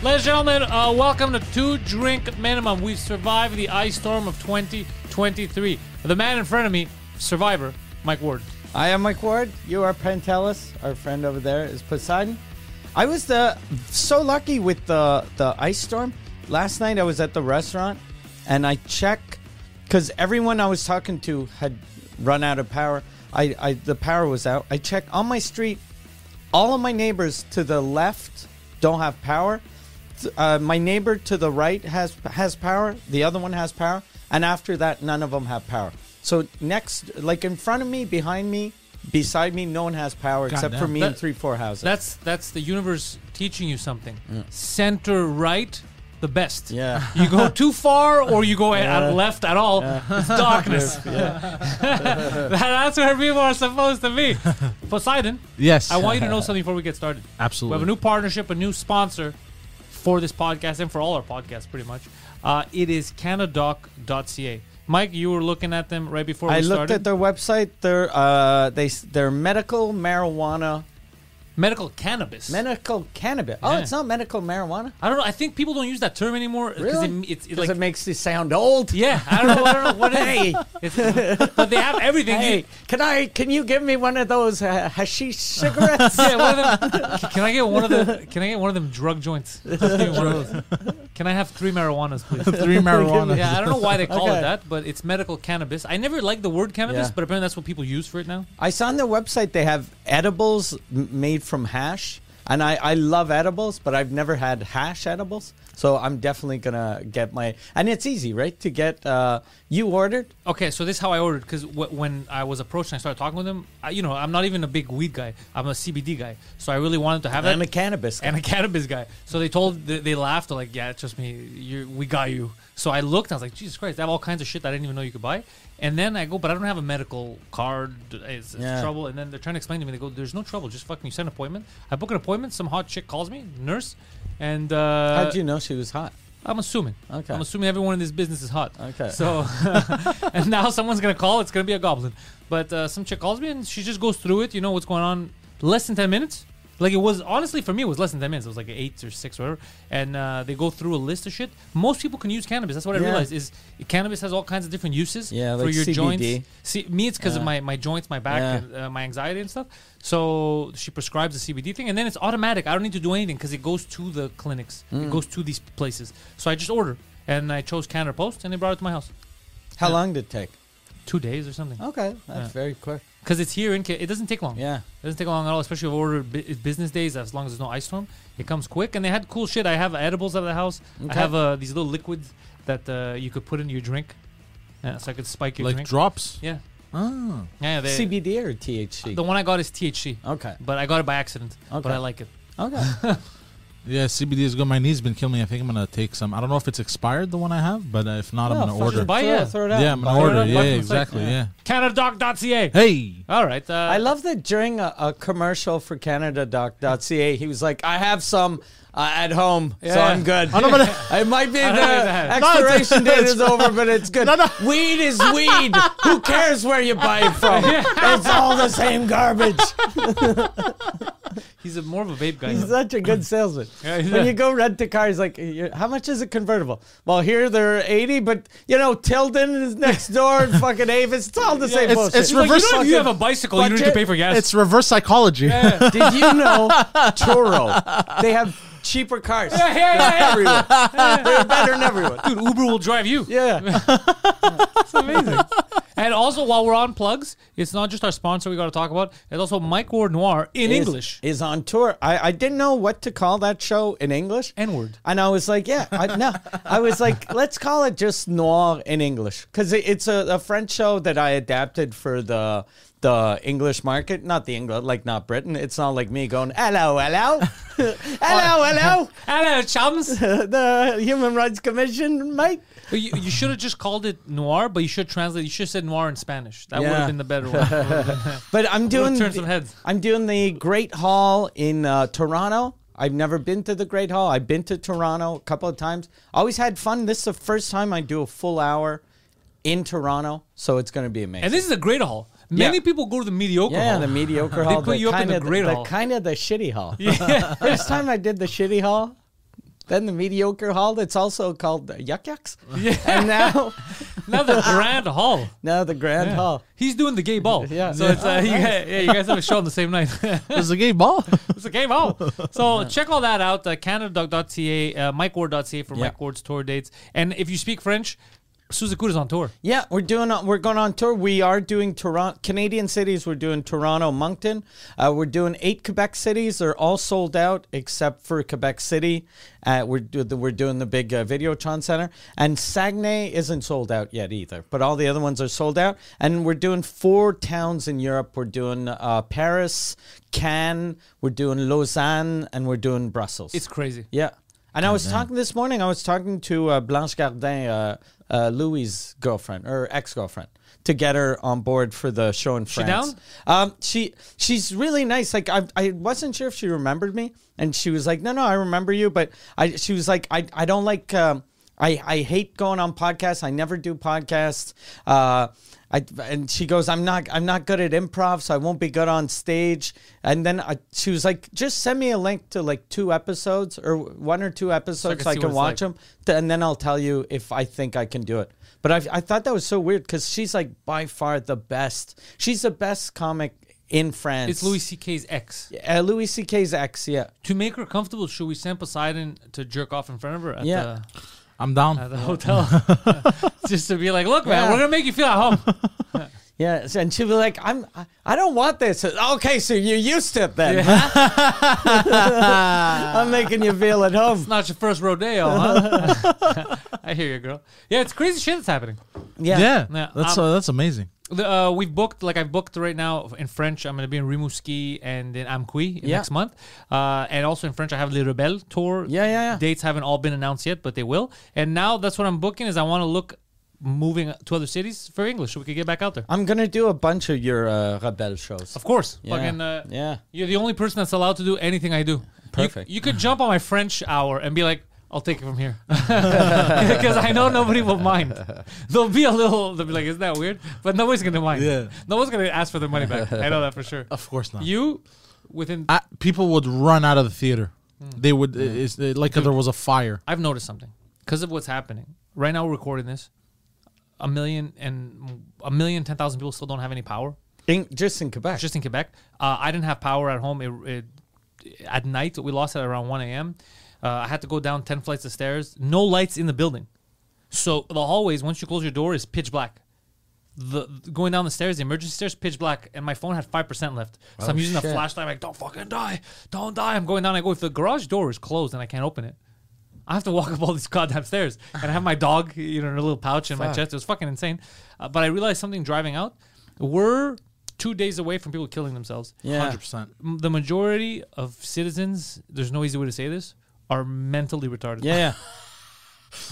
Ladies and gentlemen, uh, welcome to Two Drink Minimum. We've survived the ice storm of 2023. The man in front of me, survivor, Mike Ward. I am Mike Ward. You are Pantelis. Our friend over there is Poseidon. I was the so lucky with the the ice storm. Last night I was at the restaurant and I check because everyone I was talking to had run out of power. I, I the power was out. I check on my street. All of my neighbors to the left don't have power. Uh, my neighbor to the right has has power. The other one has power, and after that, none of them have power. So next, like in front of me, behind me, beside me, no one has power except for Goddamn. me and three, four houses. That's that's the universe teaching you something. Center right, the best. Yeah. You go too far or you go Yeah. at left at all, it's darkness. That's where people are supposed to be. Poseidon, Yes. I want you to know something before we get started. Absolutely. We have a new partnership, a new sponsor for this podcast and for all our podcasts, pretty much. Uh, it is cannadoc.ca. Mike, you were looking at them right before we I looked started. at their website. They're uh, they they're medical marijuana, medical cannabis. medical cannabis. Oh, Yeah. it's not medical marijuana. I don't know. I think people don't use that term anymore because Really? it, it's, it's Because like it makes you sound old. yeah. I don't know. I don't know what it Hey. It's- but they have everything. hey, can I? Can you give me one of those uh, hashish cigarettes? yeah, one of them. Can I get one of the? Can I get one of them drug joints? Just give me one of those. Can I have three marijuanas, please? Three marijuana. Yeah, I don't know why they call it Okay. that, but it's medical cannabis. I never liked the word cannabis, Yeah. but apparently that's what people use for it now. I saw on their website they have edibles m- made from hash, and I, I love edibles, but I've never had hash edibles. So I'm definitely gonna get my. And it's easy, right? To get. Uh, you ordered. Okay, so this is how I ordered because w- when I was approached and I started talking with him, I, you know, I'm not even a big weed guy. I'm a CBD guy, so I really wanted to have it. I'm a cannabis. guy. and a cannabis guy. So they told they, they laughed. Like, "Yeah, trust me, you we got you." So I looked. I was like, "Jesus Christ!" They have all kinds of shit that I didn't even know you could buy. And then I go, "But I don't have a medical card. It's, it's Yeah. trouble." And then they're trying to explain to me. They go, "There's no trouble. Just fucking you set an appointment." I book an appointment. Some hot chick calls me, nurse, and uh, How'd you know she was hot? I'm assuming. Okay. I'm assuming everyone in this business is hot. Okay. So, and now someone's gonna call. It's gonna be a goblin. But uh, some chick calls me and she just goes through it. You know what's going on? Less than ten minutes. Like it was honestly for me, it was less than ten minutes. It was like eight or six, or whatever. And uh, they go through a list of shit. Most people can use cannabis. That's what I Yeah. realized is cannabis has all kinds of different uses Yeah, for like your CBD. joints. See, me, it's because of my, my joints, my back, Yeah. and uh, my anxiety and stuff. So she prescribes the CBD thing, and then it's automatic. I don't need to do anything because it goes to the clinics. Mm. It goes to these places. So I just order, and I chose Canada Post, and they brought it to my house. How long did it take? Two days or something. Okay, that's Yeah. very quick. Because it's here in Ca- it doesn't take long. Yeah. It doesn't take long at all, especially if order bu- business days. As long as there's no ice storm, it comes quick. And they had cool shit. I have edibles at the house. I Okay. have uh, these little liquids that uh, you could put in your drink, yeah, so I could spike your like drink. drops. yeah, Ah. yeah. They, CBD or THC? the one I got is THC, okay. but I got it by accident. Okay. But I like it. Okay. Yeah, CBD is good. My knee's been killing me. I think I'm gonna take some. I don't know if it's expired, the one I have, but uh, if not, Well, I'm gonna fuck order. it, Buy throw, yeah. throw it out. Yeah, I'm gonna it. order. up, Yeah, buy from the site. exactly. Yeah. Yeah. cannadoc.ca. Hey. All right. Uh, I love that during a, a commercial for cannadoc.ca, he was like, I have some uh, at home, so I'm good. No, but- it might be the don't think that- No, expiration date is over, but it's good. No, no. Weed is weed. Who cares where you buy it from? It's all the same garbage. he's a, more of a vape guy. He's such a good salesman. Yeah, when a- you go rent a car, he's like, "How much is a convertible?" Well, here they're eighty, but you know, Tilden is next door, and fucking Avis. It's all the same it's- bullshit. it's He's like, you know, you have a bicycle, you don't need to pay for gas. It's reverse psychology. Did you know Turo? They have cheaper cars. yeah, yeah, yeah. everywhere. They're better than everyone. Dude, Uber will drive you. Yeah. It's amazing. and also, while we're on plugs, it's not just our sponsor we got to talk about. It's also Mike Ward Noir in is- English. is on tour. I, I didn't know what to call that show in English. N-word. And I was like, yeah, I, no. I was like, let's call it just Noir in English because it, it's a, a French show that I adapted for the the English market, not the England, like not Britain. It's not like me going, hello, hello, hello, hello, Hello, chums. the Human Rights Commission, mate. You, you should have just called it noir, but you should translate. You should have said noir in Spanish. That would have been the better one. But I'm doing turn some heads. I'm doing the Great Hall in uh, Toronto. I've never been to the Great Hall. I've been to Toronto a couple of times. Always had fun. This is the first time I do a full hour in Toronto, so it's going to be amazing. and this is a great hall. Many Yeah. people go to the mediocre hall. yeah, hall. the mediocre hall. They put the you up in the of great the hall. kind of the shitty hall. Yeah. First time I did the shitty hall, then the mediocre hall. That's also called the Yuk Yuk's. Yeah. And now, now the grand hall. now the grand hall. He's doing the gay ball. Yeah. So it's uh, you guys, yeah, you guys have a show on the same night. it's a gay ball. it's a gay ball. So check all that out. Uh, cannadoc.ca, uh, MikeWard.ca for Yeah. Mike Ward's tour dates. And if you speak French, Sous Écoute's on tour. Yeah, we're doing. We're going on tour. We are doing Toronto, Canadian cities. We're doing Toronto, Moncton. Uh, we're doing eight Quebec cities. They're all sold out except for Quebec City. Uh, we're do the, we're doing the big uh, Videotron Center, and Saguenay isn't sold out yet either. But all the other ones are sold out. And we're doing four towns in Europe. We're doing uh, Paris, Cannes. We're doing Lausanne, and we're doing Brussels. It's crazy. Yeah. And I was talking this morning, I was talking to uh, Blanche Gardin, uh, uh, Louis' girlfriend or ex girlfriend, to get her on board for the show in She France. Um, she she's really nice. Like I, I wasn't sure if she remembered me, and she was like, "No, no, I remember you." But I, she was like, "I, I don't like." Um, I, I hate going on podcasts. I never do podcasts. Uh, I, and she goes, I'm not I'm not good at improv, so I won't be good on stage. And then I, she was like, just send me a link to like two episodes or one or two episodes so I can, what it's watch like. them, and then I'll tell you if I think I can do it. But I, I thought that was so weird because she's like by far the best. She's the best comic in France. It's Louis C.K.'s ex. uh, Louis C.K.'s ex. Yeah, To make her comfortable, should we send Poseidon to jerk off in front of her at, Yeah. the, I'm down. at the hotel? Just to be like, look, man, Yeah. we're going to make you feel at home. yeah. So- And she'll be like, I'm I, I don't want this. Okay, so you're used to it then. I'm making you feel at home. It's not your first rodeo, huh? I hear you, girl. Yeah, it's crazy shit that's happening. Yeah. Yeah, Yeah, that's um, uh, that's amazing. The, uh, we've booked, like I've booked right now in French. I'm going to be in Rimouski and in Amqui Yeah. next month. Uh, and also in French, I have Le Rebelle tour. Yeah, yeah, yeah. Dates haven't all been announced yet, but they will. And now that's what I'm booking is I want to look moving to other cities for English so we can get back out there. I'm gonna do a bunch of your uh, Rebelle shows. Of course. Yeah. Fucking, uh, Yeah. You're the only person that's allowed to do anything I do. You- Perfect. You, could jump on my French hour and be like, I'll take it from here. Because I know nobody will mind. There'll be a little, they'll be like, isn't that weird? But nobody's going to mind. Yeah. No one's going to ask for their money back. I know that for sure. Of course not. You, within, I, people would run out of the theater. Hmm. They would. It's uh, like there was a fire. I've noticed something because of what's happening. Right now, we're recording this. A million and a million, ten thousand people still don't have any power. In, just in Quebec. just in Quebec. Uh, I didn't have power at home. It, it, at night, we lost it around 1 a.m. Uh, I had to go down 10 flights of stairs. No lights in the building. So the hallways, once you close your door, is pitch black. The going down the stairs, the emergency stairs, pitch black, and my phone had five percent left. So I'm using the shit. flashlight. I'm like, don't fucking die, don't die. I'm going down. I go if the garage door is closed and I can't open it, I have to walk up all these goddamn stairs. And I have my dog, you know, in a little pouch in my chest. It was fucking insane. Uh, but I realized something driving out. We're two days away from people killing themselves. yeah. Hundred percent. The majority of citizens, there's no easy way to say this, are mentally retarded. Yeah, yeah.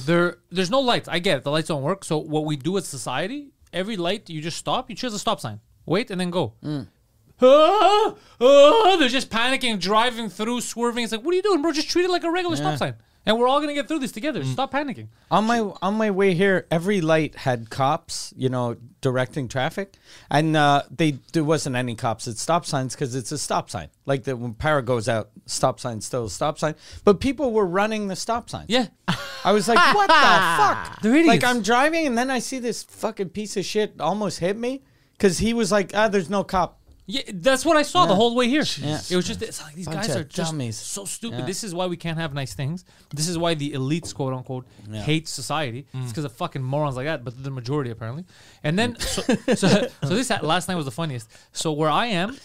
There, there's no lights. I get it. The lights don't work. So what we do as society, every light you just stop. You choose a stop sign. Wait and then go. Ah, ah, they're just panicking, driving through, swerving. It's like, what are you doing, bro? Just treat it like a regular stop sign, and we're all gonna get through this together. Stop panicking. on my on my way here, every light had cops, you know, directing traffic, and uh, they there wasn't any cops at stop signs because it's a stop sign. Like the when power goes out, stop sign still a stop sign, but people were running the stop sign. Yeah, I was like, what the fuck? They're idiots. Like I'm driving and then I see this fucking piece of shit almost hit me because he was like, ah, there's no cop. Yeah, that's what I saw the whole way here. Yeah. It was just it's like these Bunch guys are just dummies. so stupid. Yeah. This is why we can't have nice things. This is why the elites, quote unquote, Yeah. hate society. Mm. It's because of fucking morons like that. But the majority apparently. And then so so, so this last night was the funniest. So where I am,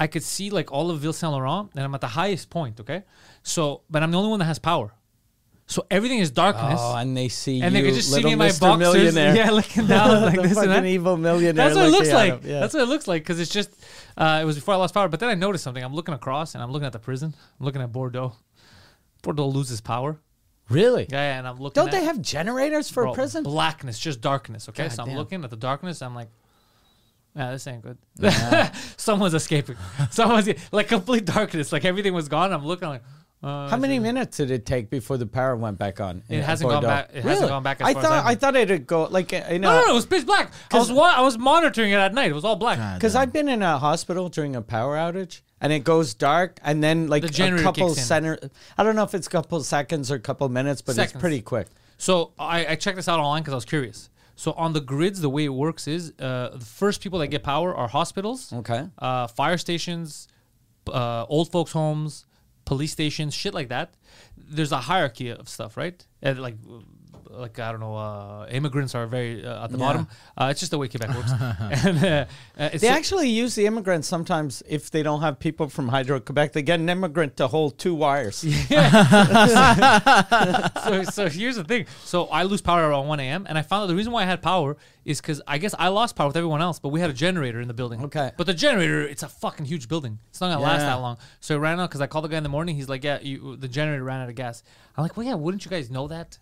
I could see like all of Ville Saint Laurent, and I'm at the highest point. Okay, so but I'm the only one that has power. So everything is darkness. Oh, and they see and you, they could just see me in my Mr. boxers, yeah, looking down like this and that. evil millionaire. That's what it looks like. Yeah. That's what it looks like because it's just. Uh, it was before I lost power, but then I noticed something. I'm looking across and I'm looking at the prison. I'm looking at Bordeaux. Bordeaux loses power. really. Yeah, yeah, and I'm looking. Don't they have generators for bro, a prison? Blackness, just darkness. Okay, God so I'm damn. looking at the darkness. I'm like, yeah, this ain't good. Someone's escaping. Someone's like complete darkness. Like everything was gone. I'm looking like. Uh, How many minutes did it take before the power went back on? It hasn't gone Bordeaux? back- it hasn't gone back as I far thought I I thought it'd go like uh, you No, no, no, it was pitch black. I was wa- I was monitoring it at night. It was all black. Because. I've been in a hospital during a power outage and it goes dark and then like The a couple kicks in. center. I don't know if it's a couple seconds or a couple minutes, but Seconds. it's pretty quick. So I, I checked this out online because I was curious. So on the grids, the way it works is uh, the first people that get power are hospitals, Okay. uh, fire stations, uh, old folks' homes, police stations, shit like that. There's a hierarchy of stuff, right? Like, like I don't know, uh, immigrants are very uh, at the Yeah. bottom. Uh, it's just the way Quebec works. and, uh, uh, They so- actually use the immigrants sometimes if they don't have people from Hydro Quebec. They get an immigrant to hold two wires. so, so here's the thing. So I lose power around 1 a.m. and I found out the reason why I had power is because I guess I lost power with everyone else, but we had a generator in the building. Okay. But the generator, it's a fucking huge building. It's not gonna last that long. So it ran out because I called the guy in the morning. He's like, "Yeah, you, the generator ran out of gas." I'm like, "Well, yeah, wouldn't you guys know that?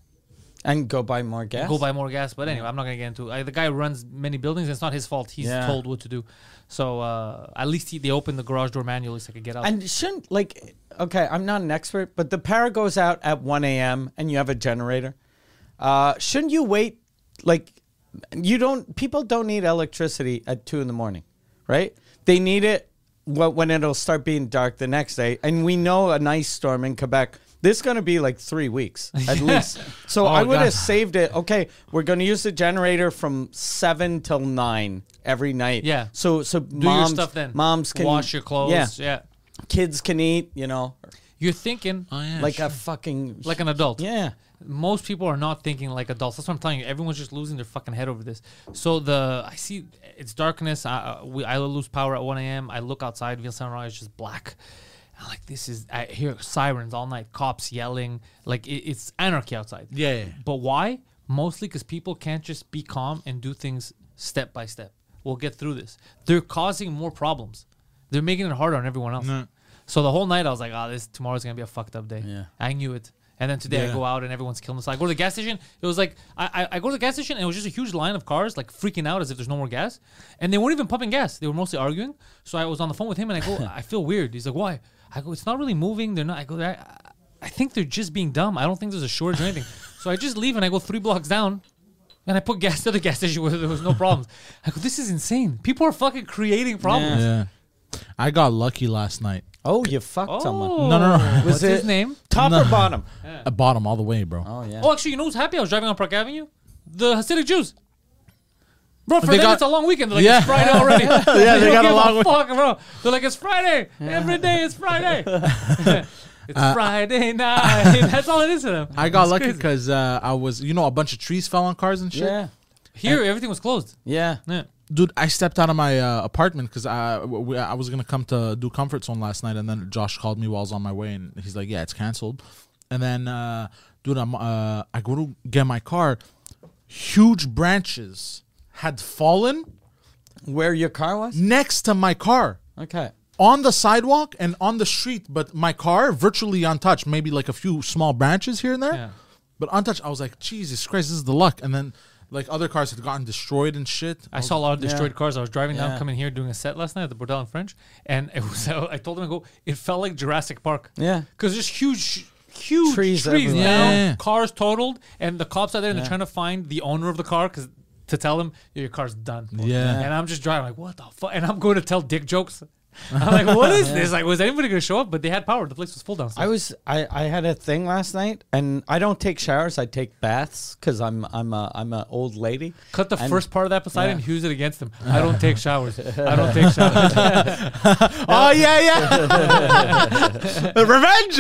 And go buy more gas. Go buy more gas." But anyway, I'm not gonna get into. I, the guy runs many buildings. It's not his fault. He's Yeah. told what to do. So uh, at least he, they opened the garage door manually so I could get out. And shouldn't like okay, I'm not an expert, but the power goes out at 1 a.m. and you have a generator. Uh, shouldn't you wait? Like, you don't. People don't need electricity at two in the morning, right? They need it wh- when it'll start being dark the next day. And we know an ice storm in Quebec. This is going to be like three weeks at least. So I would God. have saved it. Okay, we're going to use the generator from seven till nine every night. Yeah. So so do moms, your stuff then. Moms can wash your clothes. Yeah yeah. kids can eat, you know, You're thinking Oh, yeah, like sure. a fucking like an adult. yeah. most people are not thinking like adults. That's what I'm telling you. Everyone's just losing their fucking head over this. So the I see it's darkness. I uh, we, I lose power at 1 a.m. I look outside. Ville Saint Laurent is just black. I'm like this is. I hear sirens all night. Cops yelling. Like it, it's anarchy outside. Yeah, yeah. But why? Mostly because people can't just be calm and do things step by step. We'll get through this. They're causing more problems. They're making it harder on everyone else. No. So the whole night I was like, oh, this tomorrow's gonna be a fucked up day. Yeah. I knew it. And then today I go out and everyone's killing us. I go to the gas station. It was like I, I, I go to the gas station and it was just a huge line of cars like freaking out as if there's no more gas, and they weren't even pumping gas. They were mostly arguing. So I was on the phone with him and I go, I feel weird. He's like, why? I go, it's not really moving. They're not. I go, I, I think they're just being dumb. I don't think there's a shortage or anything. so I just leave and I go three blocks down. And I put gas to the gas station where there was no problems. I go, this is insane. People are fucking creating problems. Yeah. I got lucky last night. Oh, you fucked Oh, someone. No, no, no. Was What's his name? Top No. or bottom? Uh, I bought them all the way, bro. Oh yeah. Oh, actually, you know who's happy? I was driving on Park Avenue. The Hasidic Jews. Bro, for They them got- it's a long weekend. They're like, Yeah. it's Friday already. yeah, they got a long week- fuck, bro. They're like, it's Friday. Every day is Friday. it's Friday night. That's all it is to them. I got It's lucky because uh, I was, you know, a bunch of trees fell on cars and shit. yeah. Here, everything was closed. Yeah. Yeah. Dude, I stepped out of my uh, apartment because I, w- w- I was gonna come to do comfort zone last night, and then Josh called me while I was on my way, and he's like, "Yeah, it's canceled." And then, uh, dude, I'm uh, I go to get my car. Huge branches had fallen Where your car was? next to my car Okay. on the sidewalk and on the street, but my car virtually untouched. Maybe like a few small branches here and there, Yeah. but untouched. I was like, Jesus Christ, this is the luck. And then like other cars had gotten destroyed and shit. I saw a lot of destroyed Yeah. cars. I was driving down, coming here, doing a set last night at the Bordel in French, and it was. I told him, I go. It felt like Jurassic Park. Yeah. because there's huge, huge Trees trees, down, Yeah. cars totaled, and the cops are there and Yeah. they're trying to find the owner of the car because to tell him your car's done. Yeah. and I'm just driving like, what the fuck? And I'm going to tell dick jokes I'm like, what is this? Like, was anybody gonna show up? But they had power. The place was full downstairs. I was I, I had a thing last night, and I don't take showers. I take baths because I'm I'm a I'm a old lady. Cut the and- first part of that Poseidon, Yeah. use it against him. I don't take showers. I don't take showers. oh yeah, yeah. Revenge.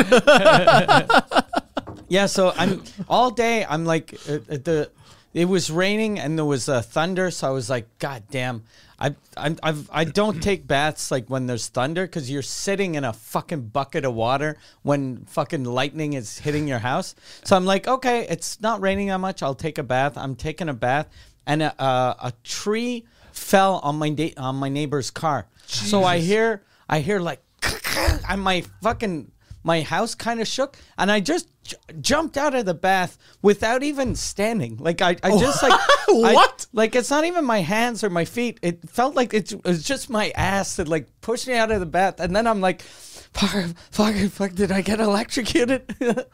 Yeah, so I'm all day. I'm like uh, uh, the. It was raining and there was uh, thunder, so I was like, God damn! I I'm, I've I don't take baths like when there's thunder because you're sitting in a fucking bucket of water when fucking lightning is hitting your house. So I'm like, okay, it's not raining that much. I'll take a bath. I'm taking a bath, and a a, a tree fell on my da- on my neighbor's car. So I hear I hear like, and my fucking my house kind of shook and i just j- jumped out of the bath without even standing like i, I just like I- What? like it's not even my hands or my feet it felt like it's, it was just my ass that like pushed me out of the bath and then i'm like fuck fuck fuck did i get electrocuted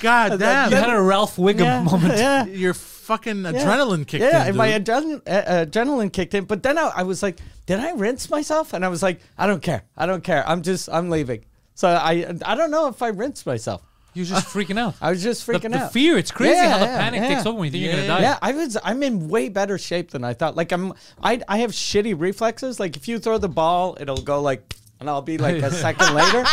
God damn. you had a Ralph Wiggum yeah, moment. yeah Your fucking yeah. adrenaline kicked yeah, in. and my dude. adrenaline, uh, adrenaline kicked in. But then I, I was like, did I rinse myself? And I was like, I don't care. I don't care. I'm just, I'm leaving. So I, I don't know if I rinsed myself. You're just freaking out. I was just freaking the out. The fear, it's crazy Yeah, how the yeah, panic yeah. takes over when you think you're gonna die. Yeah, I was. I'm in way better shape than I thought. Like I'm. I I have shitty reflexes. Like if you throw the ball, it'll go like, and I'll be like a second later.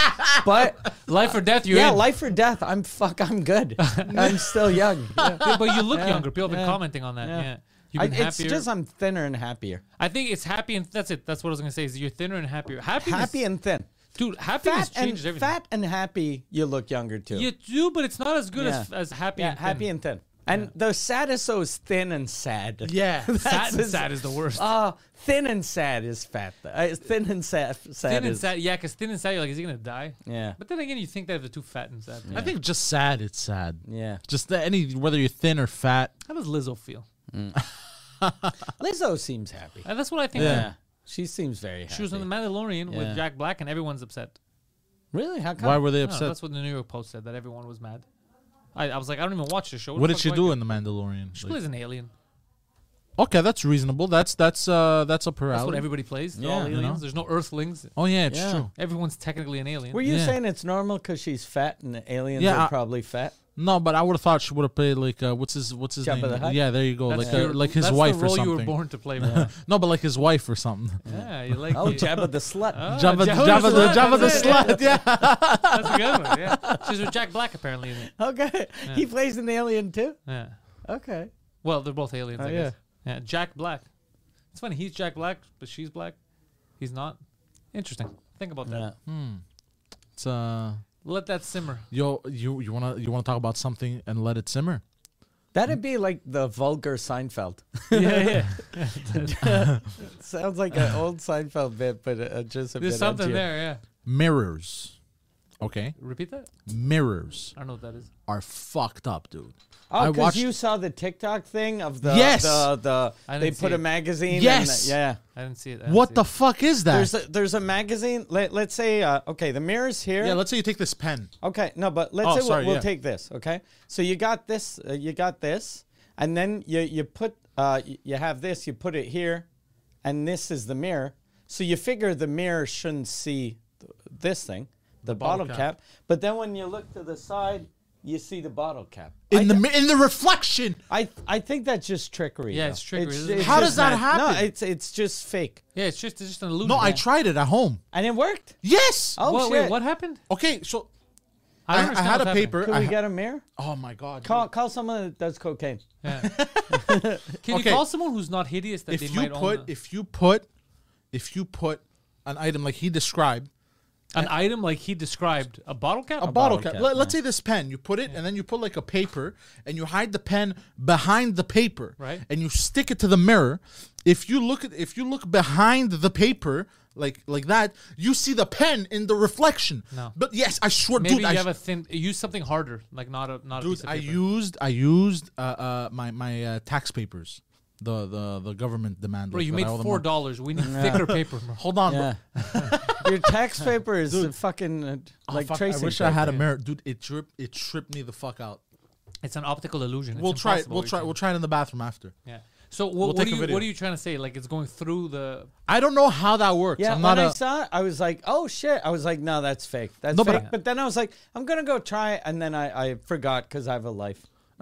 But Life or death, you're yeah, in. life or death. I'm fuck. I'm good. I'm still young. Yeah. Yeah, but you look Yeah, younger. People have been commenting on that. Yeah. I, it's just I'm thinner and happier. I think it's happy and that's it. That's what I was gonna say. Is you're thinner and happier. Happiness, Happy and thin. Dude. Happiness Fat and everything. fat and happy. You look younger too. You do, but it's not as good Yeah. as, as happy. yeah, and happy thin. and thin. And the saddest so is thin and sad. yeah. Fat and sad is the worst. Oh, thin and sad is fat. Uh, thin and sad. sad thin and sad, yeah, because thin and sad, you're like, is he gonna die? Yeah. But then again, you think that if they're too fat and sad, I think just sad. It's sad. Yeah. Just the, any whether you're thin or fat. how does Lizzo feel? Lizzo seems happy. And that's what I think. Yeah. She seems very happy. She was in the Mandalorian Yeah. with Jack Black, and everyone's upset. Really? How come? Why were they I don't know, upset? that's what the New York Post said. That everyone was mad. I, I was like, I don't even watch the show. What the did fuck she I do care? in the Mandalorian? She Like- plays an alien. okay, that's reasonable. That's that's uh that's up her That's what alley. everybody plays. They're Yeah. all You aliens. know? There's no Earthlings. Oh yeah, it's Yeah. true. Everyone's technically an alien. Were you Yeah. saying it's normal because she's fat and the aliens Yeah, are I- probably fat? No, but I would have thought she would have played like uh, what's his what's his Jabba name? the Hutt? Yeah, there you go. That's like uh, like his that's wife the or role something. you were born to play. man. No, but like his wife or something. yeah, you like. Oh, it. Jabba the slut. Ah, Jabba, Jabba Jabba, the the Slut, Jabba the that's it, yeah. slut. Yeah. That's a good one. Yeah, she's with Jack Black apparently. In it. Okay. He plays an alien too? Yeah. Okay. Well, they're both aliens. Oh, I yeah. guess. Yeah. Jack Black. It's funny. He's Jack Black, but she's black. He's not. Interesting. Think about that. Yeah. It's uh, Let that simmer. yo, you you wanna you wanna talk about something and let it simmer? That'd be like the vulgar Seinfeld. yeah, yeah. Sounds like an old Seinfeld bit, but uh, just a There's bit something edgier. there. Yeah. Mirrors. Okay, Repeat that. mirrors I don't know what that is. are fucked up, dude. Oh, because you saw the TikTok thing of the Yes! the, the I they put a magazine. and Yes! the- yeah. I didn't see it. Didn't What see the it. fuck is that? There's a, there's a magazine. Let, let's say uh, okay, the mirrors here. yeah, let's say you take this pen. Okay, no, but let's Oh, say sorry, we'll, we'll yeah. take this. Okay, so you got this, uh, you got this, and then you you put uh you have this, you put it here, and this is the mirror. So you figure the mirror shouldn't see th- this thing, the, bottle bottle, cap. cap. But then when you look to the side, you see the bottle cap. In I the in the reflection. I I think that's just trickery. Yeah, though. it's trickery, isn't it? How does that ma- happen? No, it's it's just fake, Yeah, it's just it's just an illusion. No, I tried it at home. and it worked. Yes. Oh What, shit! wait, what happened? Okay, so I, I, I had a paper. Can I we get a mirror? oh my god. Call call someone that does cocaine. Yeah. Can you Okay. call someone who's not hideous that they if you might put own if you put if you put an item like he described an item like he described a bottle cap? a, bottle, bottle cap. cap, Let, us say this pen you put it and then you put like a paper and you hide the pen behind the paper Right. and you stick it to the mirror if you look at if you look behind the paper like like that you see the pen in the reflection No. but yes i swear Maybe dude you I, have a thin. Use something harder, like not a not a dude piece of i used i used uh, uh my my uh, tax papers the the the government demand Bro, like, you that made I owe them four dollars. We need thicker paper. bro. hold on bro. Yeah. Your tax paper is a fucking uh, Oh, like fuck, tracing. I wish I had a paper. mirror, dude. It tripped. It tripped me the fuck out. It's an optical illusion. It's we'll try. it. impossible We'll what try. you're We'll try it in the bathroom after. Yeah. So what, We'll what, take are a you, video. what are you trying to say? Like it's going through the. I don't know how that works. Yeah, I'm when not I a. saw it, I was like, "Oh shit!" I was like, "No, that's fake. That's No, but fake." I- But, then I was like, "I'm gonna go try," it, and then I, I forgot because I have a life.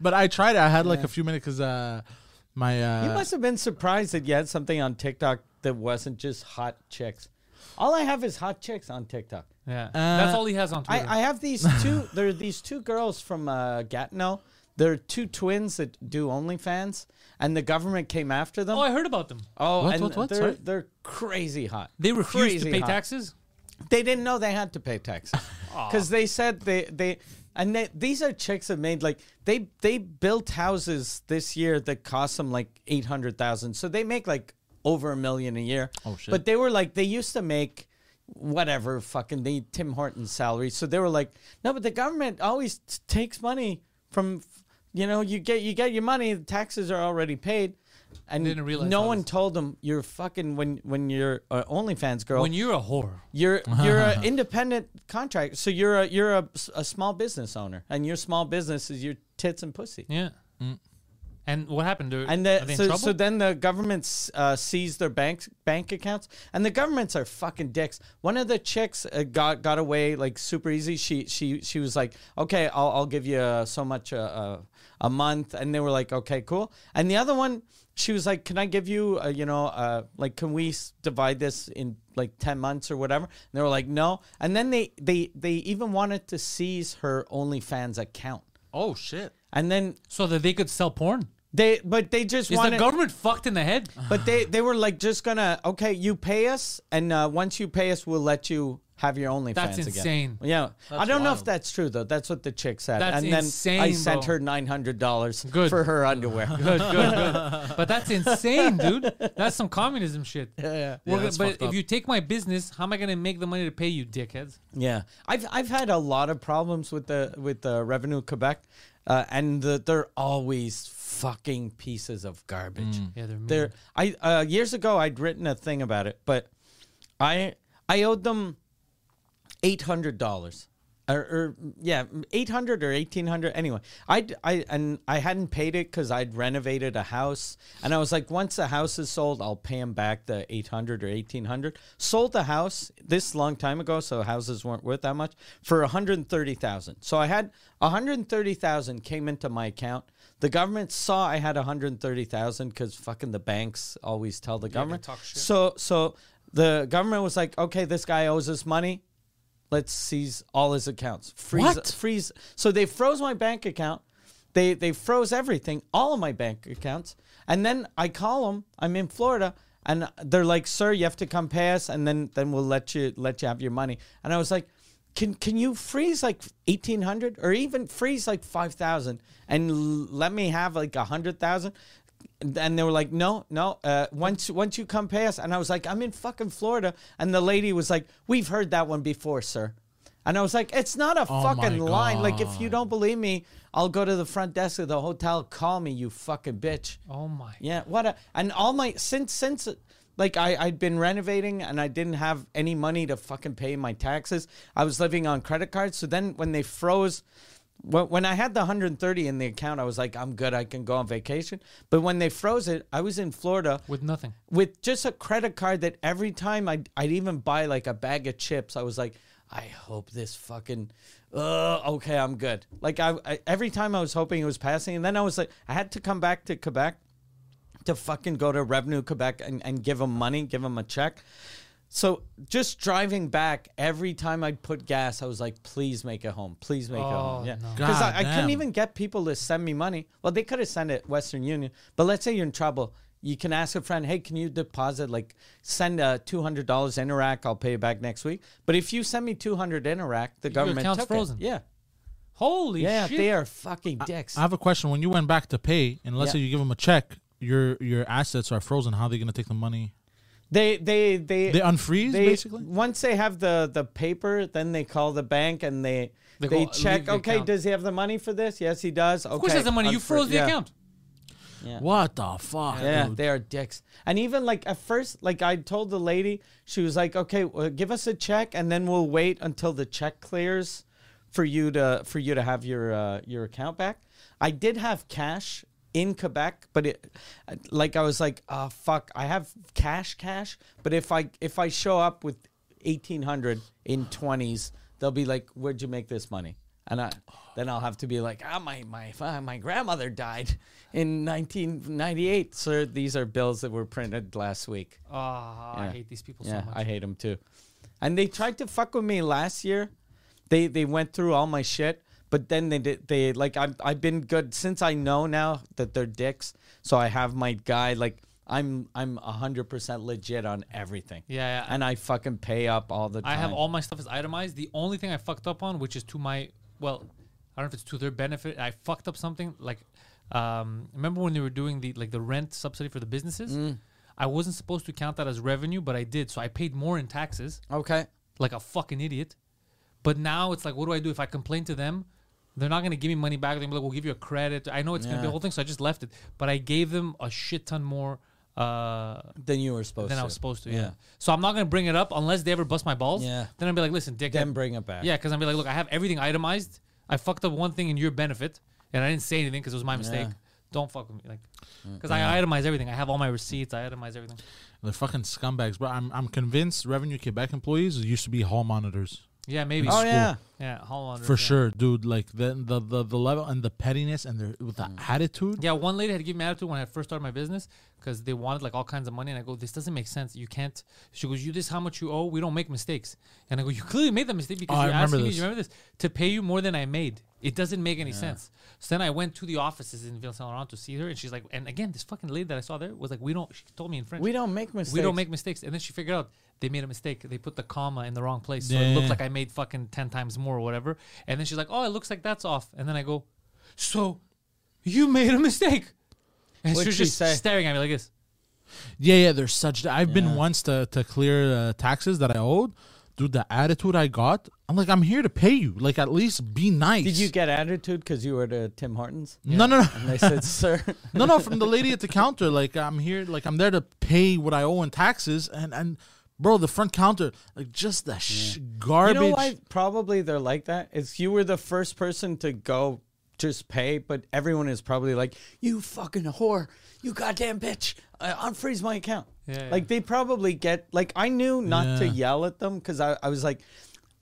But I tried it. I had like a few minutes because uh, my uh, You must have been surprised that you had something on TikTok that wasn't just hot chicks. All I have is hot chicks on TikTok. Yeah, that's all he has on I, Twitter. I have these two. there are these two girls from uh, Gatineau. They're two twins that do OnlyFans, and the government came after them. oh, I heard about them. Oh, What, and what, what? they're Sorry? they're crazy hot. They refused to pay hot. taxes. They didn't know they had to pay taxes because they said they they and they, these are chicks that made like they they built houses this year that cost them like eight hundred thousand. So they make like over a million a year. Oh, shit. But they were like they used to make whatever fucking they Tim Hortons salary. So they were like, no, but the government always t- takes money from you know you get you get your money. The taxes are already paid. And Didn't realize no one told them you're fucking when when you're uh, OnlyFans girl When you're a whore, you're you're an independent contractor, so you're a you're a small business owner, and your small business is your tits and pussy. yeah. And what happened? They're- And are the, so, trouble? so then the government s- uh, seized their bank bank accounts, and the governments are fucking dicks. One of the chicks uh, got got away like super easy. She she she was like, okay, I'll I'll give you uh, so much uh, uh, a month, and they were like, okay, cool. And the other one, she was like, can I give you, uh, you know, uh, like, can we divide this in like ten months or whatever? And they were like, no. And then they they they even wanted to seize her OnlyFans account, oh shit. and then so that they could sell porn. they but they just Is wanted the government fucked in the head? but they they were like just gonna okay, you pay us, and uh, once you pay us, we'll let you have your OnlyFans That's again. insane. Yeah, I don't know if that's true though. That's what the chick said. That's and then insane, I sent bro. her nine hundred dollars Good. for her underwear. good, good, good. But that's insane, dude. That's some communism shit. yeah, We're Yeah, gonna- but if up. you take my business, how am I gonna make the money to pay you, dickheads? yeah. I've I've had a lot of problems with the with the Revenue Quebec, uh, and the, they're always fucking pieces of garbage. Yeah, they're mean. There, I uh, years ago I'd written a thing about it, but I I owed them eight hundred dollars, or, or yeah, eight hundred or eighteen hundred. Anyway, I I and I hadn't paid it because I'd renovated a house, and I was like, once the house is sold, I'll pay him back the eight hundred or eighteen hundred. Sold the house this long time ago, so houses weren't worth that much for one hundred thirty thousand. So I had one hundred thirty thousand came into my account. The government saw I had 130,000 because fucking the banks always tell the government. talk shit. So so the government was like, okay, this guy owes us money. Let's seize all his accounts. Freeze What? freeze. So they froze my bank account. They they froze everything, all of my bank accounts. And then I call them. I'm in Florida, and they're like, "Sir, you have to come pay us, and then then we'll let you let you have your money." And I was like, "Can can you freeze like eighteen hundred, or even freeze like five thousand, and let me have like a hundred thousand? And they were like, "No, no. Uh, once once you come past, and I was like, "I'm in fucking Florida," and the lady was like, "We've heard that one before, sir." And I was like, "It's not a Oh fucking line. Like, if you don't believe me, I'll go to the front desk of the hotel. Call me, you fucking bitch." Oh my. Yeah, what a and all my since since like I I'd been renovating and I didn't have any money to fucking pay my taxes. I was living on credit cards. So then when they froze when when I had the 130 in the account, I was like, I'm good. I can go on vacation. But when they froze it, I was in Florida With nothing. with just a credit card that every time I'd, I'd even buy like a bag of chips, I was like, I hope this fucking, uh, okay, I'm good. Like I, I, every time I was hoping it was passing, and then I was like, I had to come back to Quebec to fucking go to Revenue Quebec and, and give them money, give them a check. So just driving back, every time I'd put gas, I was like, please make it home. Please make it home. Oh, Yeah. no. Because I, I couldn't even get people to send me money. Well, they could have sent it Western Union. But let's say you're in trouble. You can ask a friend, hey, can you deposit, like, send uh, $200 Interac? I'll pay you back next week. But if you send me 200 Interac, the government account's took frozen. it. Yeah. Holy Yeah, shit. they are fucking dicks. I have a question. When you went back to pay, and let's Yeah. say you give them a check, your your assets are frozen. How are they going to take the money? They, they, they, They unfreeze they basically. once they have the the paper, then they call the bank and they They they, go, check. the Okay, account. does he have the money for this? Yes, he does. Okay, Of course, he has the money. You froze the yeah. account. Yeah. What the fuck? Yeah, dude? they are dicks. And even like at first, like I told the lady, she was like, "Okay, well, give us a check, and then we'll wait until the check clears for you to for you to have your uh, your account back. I did have cash in Quebec, but it like I was like, oh fuck, I have cash, cash. But if I if I show up with eighteen hundred in twenties, they'll be like, where'd you make this money? And I then I'll have to be like, ah, my my uh, my grandmother died in 1998. Sir, these are bills that were printed last week. Oh, I hate these people Yeah, so much. I hate them too. And they tried to fuck with me last year. They they went through all my shit, but then they did they like I've I've been good since I know now that they're dicks. So I have my guy like I'm I'm hundred percent legit on everything. Yeah, yeah. And I fucking pay up all the time. I have all my stuff is itemized. The only thing I fucked up on, which is to my well, I don't know if it's to their benefit. I fucked up something like, um, remember when they were doing the like the rent subsidy for the businesses? Mm. I wasn't supposed to count that as revenue, but I did. So I paid more in taxes, Okay. like a fucking idiot. But now it's like, what do I do if I complain to them? They're not gonna give me money back. They're gonna be like, "We'll give you a credit." I know it's gonna be a whole thing, so I just left it. But I gave them a shit ton more uh, Then you were supposed than to. I was supposed to. Yeah. Yeah. So I'm not gonna bring it up unless they ever bust my balls. Yeah. Then I'll be like, "Listen, dick." Then bring it back. Yeah, because I'm be like, look, I have everything itemized. I fucked up one thing in your benefit, and I didn't say anything because it was my mistake. Yeah. Don't fuck with me, like, because I itemize everything. I have all my receipts. I itemize everything. They're fucking scumbags, bro. I'm I'm convinced Revenue Quebec employees used to be hall monitors. Yeah, maybe. Oh School. yeah. yeah. Hold on. For yeah. sure, dude. Like the, the the the level and the pettiness and the with the Mm. attitude. Yeah, one lady had to give me attitude when I first started my business because they wanted like all kinds of money, and I go, "This doesn't make sense. You can't." She goes, "You this how much you owe. We don't make mistakes." And I go, "You clearly made the mistake because Oh, remember asking me. You remember this to pay you more than I made. It doesn't make any sense." So then I went to the offices in Ville Saint Laurent to see her, and she's like, and again, this fucking lady that I saw there was like, "We don't." She told me in French, We don't make mistakes. we don't make mistakes. And then she figured out they made a mistake. They put the comma in the wrong place. So it looked like I made fucking 10 times more or whatever. And then she's like, oh, it looks like that's off. And then I go, so you made a mistake. And What'd she was she just say? staring at me like this. Yeah, yeah. There's such. I've been once to to clear uh, taxes that I owed. Dude, the attitude I got, I'm like, I'm here to pay you. Like, at least be nice. Did you get attitude because you were at Tim Hortons? No, no, no, And they said, "Sir." no, no. From the lady at the counter, like, I'm here, like, I'm there to pay what I owe in taxes, and and, bro, the front counter, like, just the sh- garbage. You know why probably they're like that? Is you were the first person to go just pay, but everyone is probably like, you fucking whore, you goddamn bitch, uh, unfreeze my account. Yeah, Like they probably get like I knew not to yell at them because I, I was like,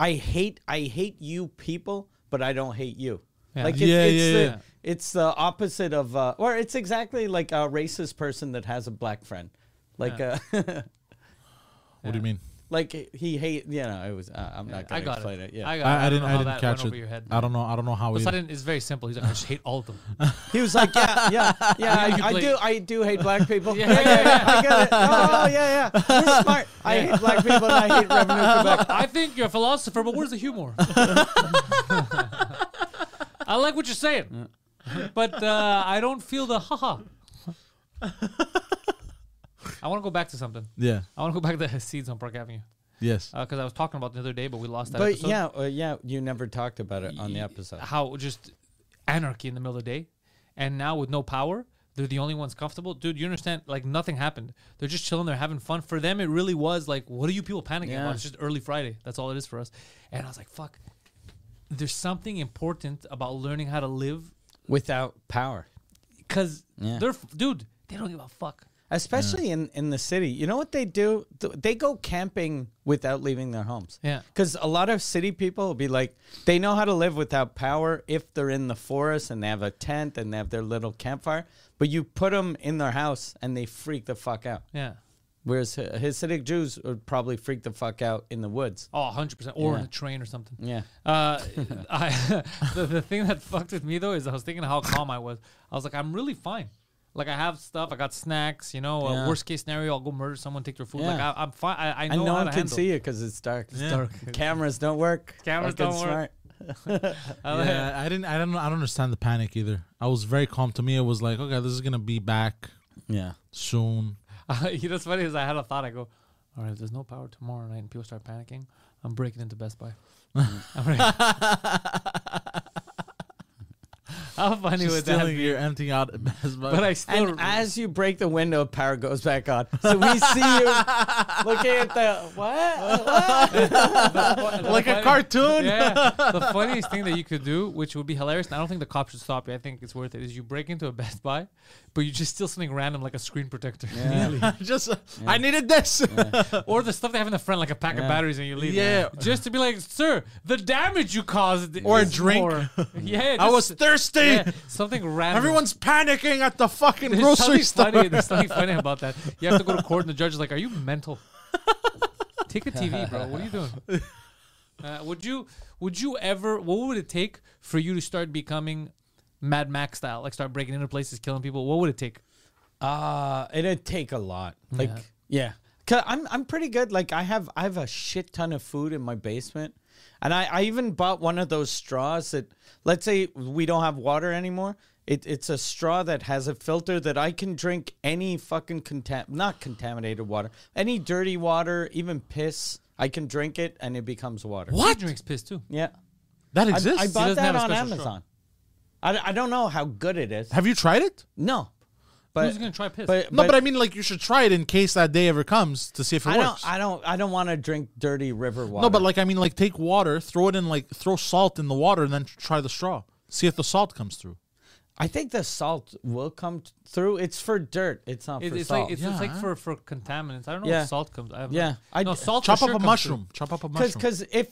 I hate I hate you people, but I don't hate you. Yeah. Like it's, Yeah, it's yeah, the yeah. it's the opposite of uh, or it's exactly like a racist person that has a black friend. Like uh, What do you mean? like he hate you know it was uh, I'm not I gonna got explain it. it. Yeah. I got it. I, I don't didn't. know I didn't catch it. your head. I don't know. I don't know how. But Either. sudden it's very simple. He's like, I just hate all of them. He was like, yeah, yeah, yeah. I, I do, I do hate black people. Yeah, I yeah, it. yeah. I get it. Oh, yeah, yeah. You're smart. I hate black people and I hate revenue Quebec. I think you're a philosopher, but where's the humor? I like what you're saying, but uh, I don't feel the haha. I want to go back to something. yeah. I want to go back to the seeds on Park Avenue Yes. because I was talking about it the other day, but we lost that. But episode. yeah, uh, yeah, you never talked about it on the episode. how just anarchy in the middle of the day, and now with no power, they're the only ones comfortable. Dude, you understand? Like nothing happened. They're just chilling. They're having fun. For them, it really was like, what are you people panicking Yeah. about? It's just early Friday. That's all it is for us. And I was like, fuck. There's something important about learning how to live Without power. because Yeah. they're dude. They don't give a fuck. Especially in, in the city. You know what they do? They go camping without leaving their homes. Yeah. Because a lot of city people will be like, they know how to live without power if they're in the forest and they have a tent and they have their little campfire. But you put them in their house and they freak the fuck out. Yeah. Whereas Hasidic Jews would probably freak the fuck out in the woods. Oh, 100 percent. Or in Yeah. a train or something. Yeah. Uh, I the, the thing that fucked with me though is I was thinking how calm I was. I was like, I'm really fine. Like I have stuff. I got snacks. You know, uh, worst case scenario, I'll go murder someone, take their food. Like Yeah. I, I'm fine. I, I know And no how one to can handle. see you because it's dark. Yeah. dark. Cameras don't work. Cameras Fucking don't work. smart. I yeah, I didn't. I don't. I don't understand the panic either. I was very calm. To me, it was like, okay, this is gonna be back Yeah. soon. Uh, you know, what's funny is I had a thought. I go, all right, if there's no power tomorrow night and people start panicking, I'm breaking into Best Buy. I'm breaking- I How funny Just would that stealing be? your emptying out at Best Buy. But I still. And as you break the window, power goes back on. So we see you looking at the what? what? like a cartoon. Yeah. the funniest thing that you could do, which would be hilarious, and I don't think the cops should stop you. I think it's worth it. Is you break into a Best Buy, but you just steal something random like a screen protector, Just uh, I needed this. or the stuff they have in the front, like a pack of batteries, and you leave. Yeah. Just to be like, sir, the damage you caused, Or a is drink. more." yeah. I was thirsty. Yeah, something random. Everyone's panicking at the fucking There's grocery store. funny. There's something funny about that. You have to go to court, and the judge is like, "Are you mental? Take a TV, bro. What are you doing?" Uh, would you? Would you ever? What would it take for you to start becoming Mad Max style, like start breaking into places, killing people? What would it take? Uh, it'd take a lot. Like, Yeah. yeah. Cause I'm I'm pretty good. Like I have I have a shit ton of food in my basement, and I I even bought one of those straws that let's say we don't have water anymore. It, it's a straw that has a filter that I can drink any fucking contam not contaminated water, any dirty water, even piss. I can drink it and it becomes water. He drinks piss too. Yeah, That I, exists. I bought doesn't that have a on special straw. Amazon. I, I don't know how good it is. Have you tried it? No, but Who's gonna try piss? but, No, but I mean, like, you should try it in case that day ever comes to see if it I works. don't I don't I don't want to drink dirty river water. no, but like, I mean, like, take water, throw it in, like, throw salt in the water, and then try the straw. See if the salt comes through. I think the salt will come t- through. It's for dirt. It's not It- for it's salt. like it's, it's like for for contaminants. I don't know Yeah. if salt comes. I have Yeah. I no d- salt. Chop up sure a mushroom. through. Chop up a mushroom. Because if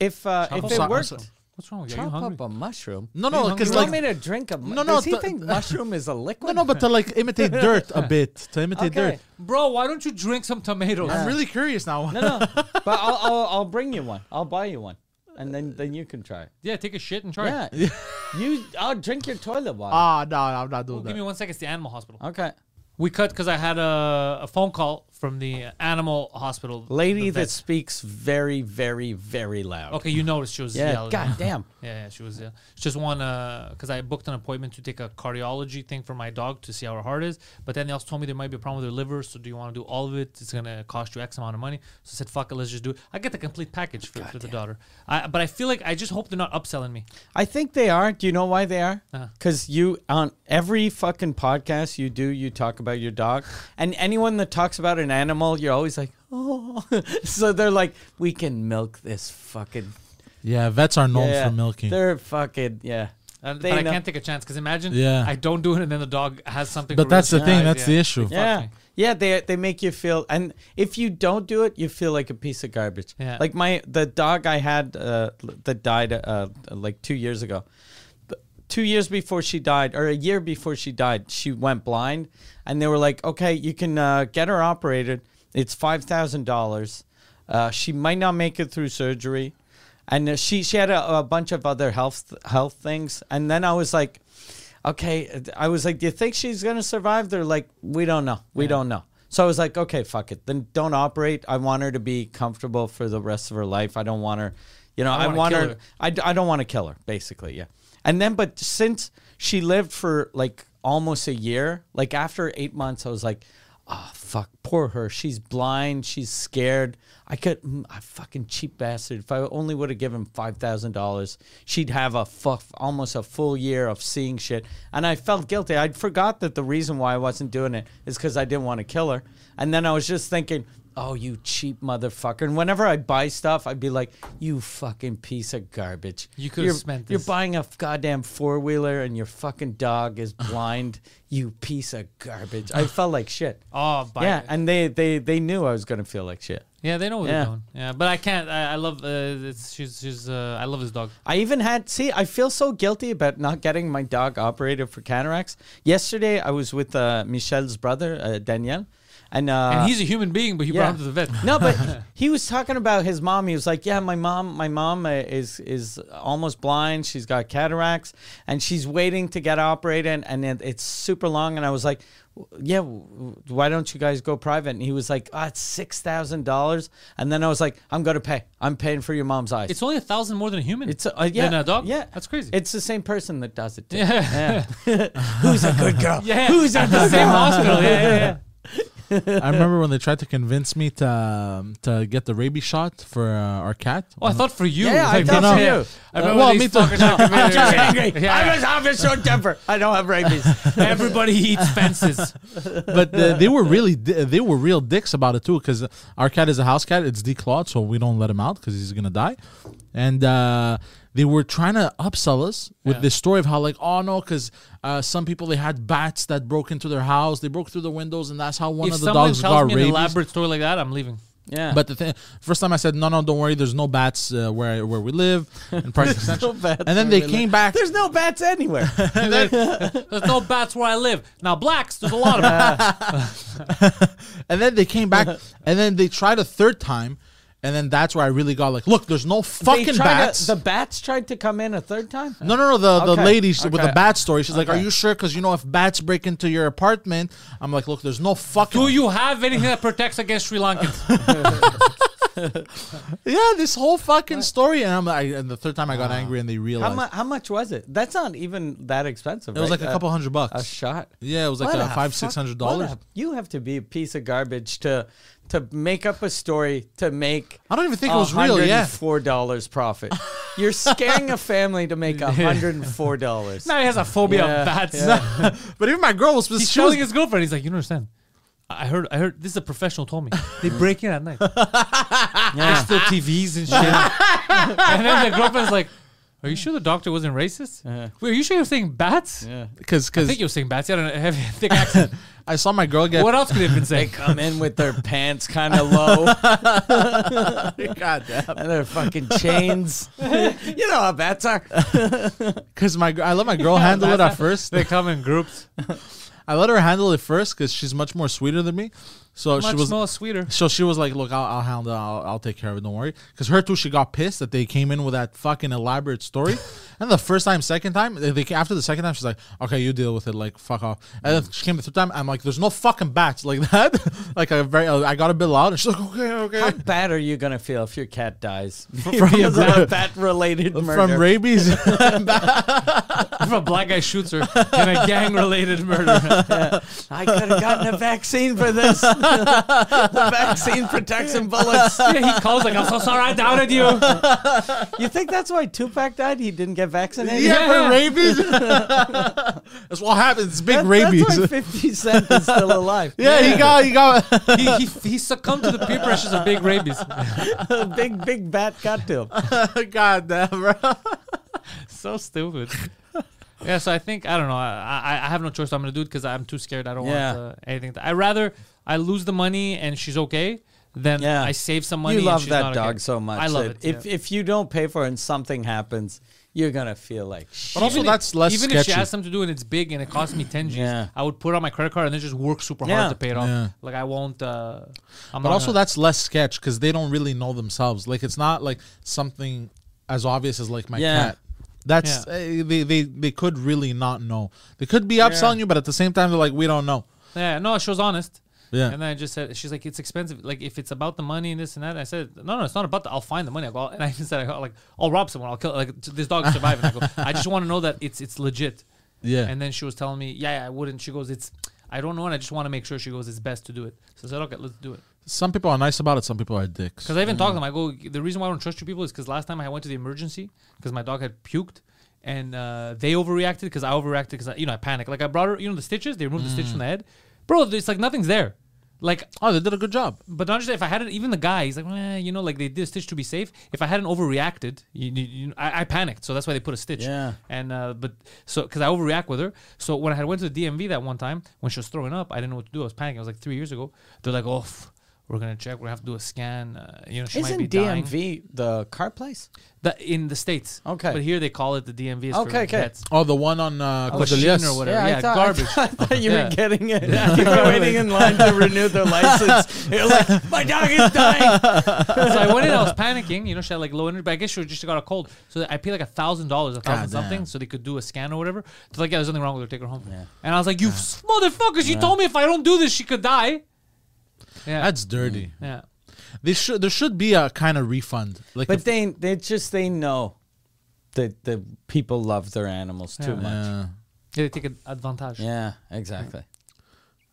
if uh, if it a worked, mushroom. What's wrong? Are you chop hungry? up a mushroom. No, no, you because You hungry? want me to drink a? mu- No, no, Does he the- think mushroom is a liquid? no, no, but to like imitate dirt a bit, to imitate Okay. dirt. Bro, why don't you drink some tomatoes? I'm really curious now. No, no. but I'll, I'll I'll bring you one. I'll buy you one, and then then you can try it. Yeah, take a shit and try. it. Yeah, you. I'll drink your toilet water. Ah, no, I'm not doing that. Give me that. one second. It's the animal hospital. okay, We cut because I had a, a phone call from the animal hospital. lady that speaks very very very loud. Okay, you noticed she was Yeah. yelling. God damn. Yeah, yeah, she was. Yeah, she just want to because I booked an appointment to take a cardiology thing for my dog to see how her heart is. But then they also told me there might be a problem with her liver. So do you want to do all of it? It's gonna cost you X amount of money. So I said, fuck it, let's just do it. I get the complete package for, for the daughter. I, but I feel like I just hope they're not upselling me. I think they are. Do you know why they are? Uh-huh. Because you on every fucking podcast you do, you talk about your dog, and anyone that talks about an animal, you're always like, oh. so they're like, we can milk this fucking. Yeah, vets are known yeah. for milking. They're fucking yeah. And, They but I can't take a chance because imagine Yeah. I don't do it and then the dog has something. But that's the thing. Yeah, That's the issue. Fuck Yeah. Yeah, they they make you feel, and if you don't do it, you feel like a piece of garbage. Yeah. Like my the dog I had uh, that died uh, like two years ago. Two years before she died, or a year before she died, she went blind, and they were like, "Okay, you can uh, get her operated. It's five thousand dollars. Uh, she might not make it through surgery." And uh, she she had a, a bunch of other health health things, and then I was like, okay, I was like, do you think she's gonna survive? They're like, we don't know, we don't know. So I was like, okay, fuck it, then don't operate. I want her to be comfortable for the rest of her life. I don't want her, you know, I, wanna want kill her. I, I, I don't want to kill her, basically, yeah. And then, but since she lived for like almost a year, like after eight months, I was like, oh fuck, poor her. She's blind. She's scared. I could, mm, a fucking cheap bastard. If I only would have given five thousand dollars, she'd have a fuck, almost a full year of seeing shit. And I felt guilty. I forgot that the reason why I wasn't doing it is because I didn't want to kill her. And then I was just thinking, oh, you cheap motherfucker. And whenever I buy stuff, I'd be like, you fucking piece of garbage. You could've You're- spent You're this. buying a goddamn four wheeler and your fucking dog is blind. you piece of garbage. I felt like shit. Oh, by Yeah, and they, they they knew I was gonna feel like shit. yeah, they know what Yeah. they're doing. Yeah, but I can't. I, I love. Uh, it's, she's she's. Uh, I love this dog. I even had see. I feel so guilty about not getting my dog operated for cataracts. Yesterday, I was with uh, Michelle's brother, uh, Danielle, and uh, and he's a human being, but he yeah. brought him to the vet. no, but he was talking about his mom. He was like, "Yeah, my mom, my mom uh, is is almost blind. She's got cataracts, and she's waiting to get operated, and it, it's super long." And I was like, "Yeah, why don't you guys go private?" And he was like, "Ah, it's six thousand dollars." And then I was like, "I'm gonna pay. I'm paying for your mom's eyes." It's only a thousand more than a human. It's a, uh, yeah, than a dog. Yeah, that's crazy. It's the same person that does it. Too. Yeah. Yeah. Who's a good girl? yeah, Who's at the same hospital? Yeah, yeah, yeah. I remember when they tried to convince me to um, to get the rabies shot for uh, our cat. Oh, I thought for you. Yeah, I Like, thought no, for you. I remember well, these me too. I'm just angry. Yeah. I was having a short temper. I don't have rabies. Everybody eats fences. but uh, they were really di- they were real dicks about it too because our cat is a house cat it's declawed so we don't let him out because he's gonna die and uh, they were trying to upsell us with Yeah. this story of how like oh no because uh, some people they had bats that broke into their house they broke through the windows and that's how one if of the dogs tells got me an rabies elaborate story like that, I'm leaving. Yeah. but the thing, first time I said no, no, don't worry. There's no bats uh, where where we live in Park Extension. bats and then they we came back. There's no bats anywhere. There's no bats where I live. Now blacks, there's a lot of them. And then they came back, and then they tried a third time, and then that's where I really got like, look, there's no They fucking tried to- bats. the bats tried to come in a third time. no, no, no. The the lady sh- with the bat story. She's like, "Are you sure? Because you know, if bats break into your apartment, I'm like, look, there's no fucking. Do you have anything that protects against Sri Lankans? Yeah, this whole fucking story. And I'm like, and the third time I got angry, and they realized How, mu- how much was it? That's not even that expensive. it was like a couple hundred bucks. A shot. yeah, it was like What uh, a five six hundred dollars. You have to be a piece of garbage to to make up a story to make. I don't even think it was real. Yeah, four dollars profit. You're scaring a family to make hundred and four dollars. now he has a phobia Yeah, of bats. yeah. but even my girl was. He's she was telling his girlfriend. He's like, you don't understand. I heard. I heard. This is a professional told me. They break in at night. They steal TVs and shit. and then the girlfriend's like, "Are you sure the doctor wasn't racist? Wait, are you sure you're saying bats? Yeah. because I because think you were saying bats. You had a heavy, thick accent. I saw my girl get. what else could they have been They saying? come in with their pants kind of low God damn. and their fucking chains. you know how bats are. Because my gr- I let my girl handle it at first. They come in groups. I let her handle it first because she's much more sweeter than me. So Much she was. more sweeter. So she was like, "Look, I'll, I'll handle. it. I'll, I'll take care of it. Don't worry." Because her too, she got pissed that they came in with that fucking elaborate story. and the first time, second time, they, they after the second time, she's like, "Okay, you deal with it. Like, fuck off." And then she came the third time. I'm like, "There's no fucking bats like that." like a very, I got a bit loud, and she's like, "Okay, okay." How bad are you gonna feel if your cat dies because of a bat-related murder? From rabies. If a black guy shoots her in a gang-related murder, I could have gotten a vaccine for this. The vaccine protects from bullets. yeah, he calls like, "I'm so sorry, I doubted you." You think that's why Tupac died? He didn't get vaccinated. yeah, Yeah. for rabies. that's what happens. It's big That- rabies. That's why Fifty Cent is still alive. yeah, he got, he got. he, he, he succumbed to the peer pressures of big rabies. big big bat got to him. God damn, bro. so stupid. Yeah, so I think I don't know. I I, I have no choice. I'm gonna do it because I'm too scared. I don't Yeah. want uh, anything. I rather I lose the money and she's okay then Yeah. I save some money. You and love she's that not dog okay. so much. I love it. If yeah. if you don't pay for it and something happens, you're gonna feel like shit. But also, Even if- that's less Even if she sketchy. has something to do and it's big and it costs me 10 G's, Yeah. I would put it on my credit card and then just work super Yeah. hard to pay it off. Yeah. Like I won't. Uh, I'm But not also, gonna- that's less sketch because they don't really know themselves. Like, it's not like something as obvious as like my Yeah. cat. That's uh, they, they they could really not know. They could be upselling you, but at the same time, they're like, we don't know. yeah. No, she was honest. Yeah. And then I just said, she's like, it's expensive. Like, if it's about the money and this and that, I said, no, no, it's not about the. I'll find the money. I go, and I just said, I go, like, I'll rob someone. I'll kill. Like, this dog is surviving. I go, I just want to know that it's it's legit. Yeah. And then she was telling me, yeah, yeah, I wouldn't. She goes, it's. I don't know, and I just want to make sure. She goes, it's best to do it. So I said, okay, let's do it. Some people are nice about it. Some people are dicks. Because I even talked to them. I go, the reason why I don't trust you people is because last time I went to the emergency because my dog had puked. And uh, they overreacted because I overreacted because you know I panicked. Like I brought her, you know, the stitches. They removed the stitch from the head, bro. It's like nothing's there. Like Oh, they did a good job. but not just if I hadn't, even the guy, he's like, you know, like they did a stitch to be safe. If I hadn't overreacted, you, you, you- I, I panicked, so that's why they put a stitch. Yeah. And uh, but so because I overreact with her, so when I had went to the DMV that one time when she was throwing up, I didn't know what to do. I was panicking. It was like three years ago. They're like, oh, f- we're gonna check. We're have to do a scan. Uh, you know, she might be Isn't dying. DMV the car place? The, in the states. Okay. But here they call it the DMV. Is Okay, okay. vets. Oh, the one on uh, Oh, Machine Cordeliers. or whatever. I Yeah, thought, garbage. I thought you Yeah. were getting it. you were waiting in line to renew their license. You're like, my dog is dying. so I went in, I was panicking. You know, she had like low energy, but I guess she just got a cold. So I paid like a thousand dollars, a thousand damn. something, so they could do a scan or whatever. They're like, yeah, there's nothing wrong with her. Take her home. And I was like, you s- motherfuckers! You told me if I don't do this, she could die. Yeah, That's dirty. yeah. They should. There should be a kind of refund. Like, But they they just they know that the people love their animals too Yeah. much. Yeah. Yeah, they take ad- advantage. Yeah, exactly.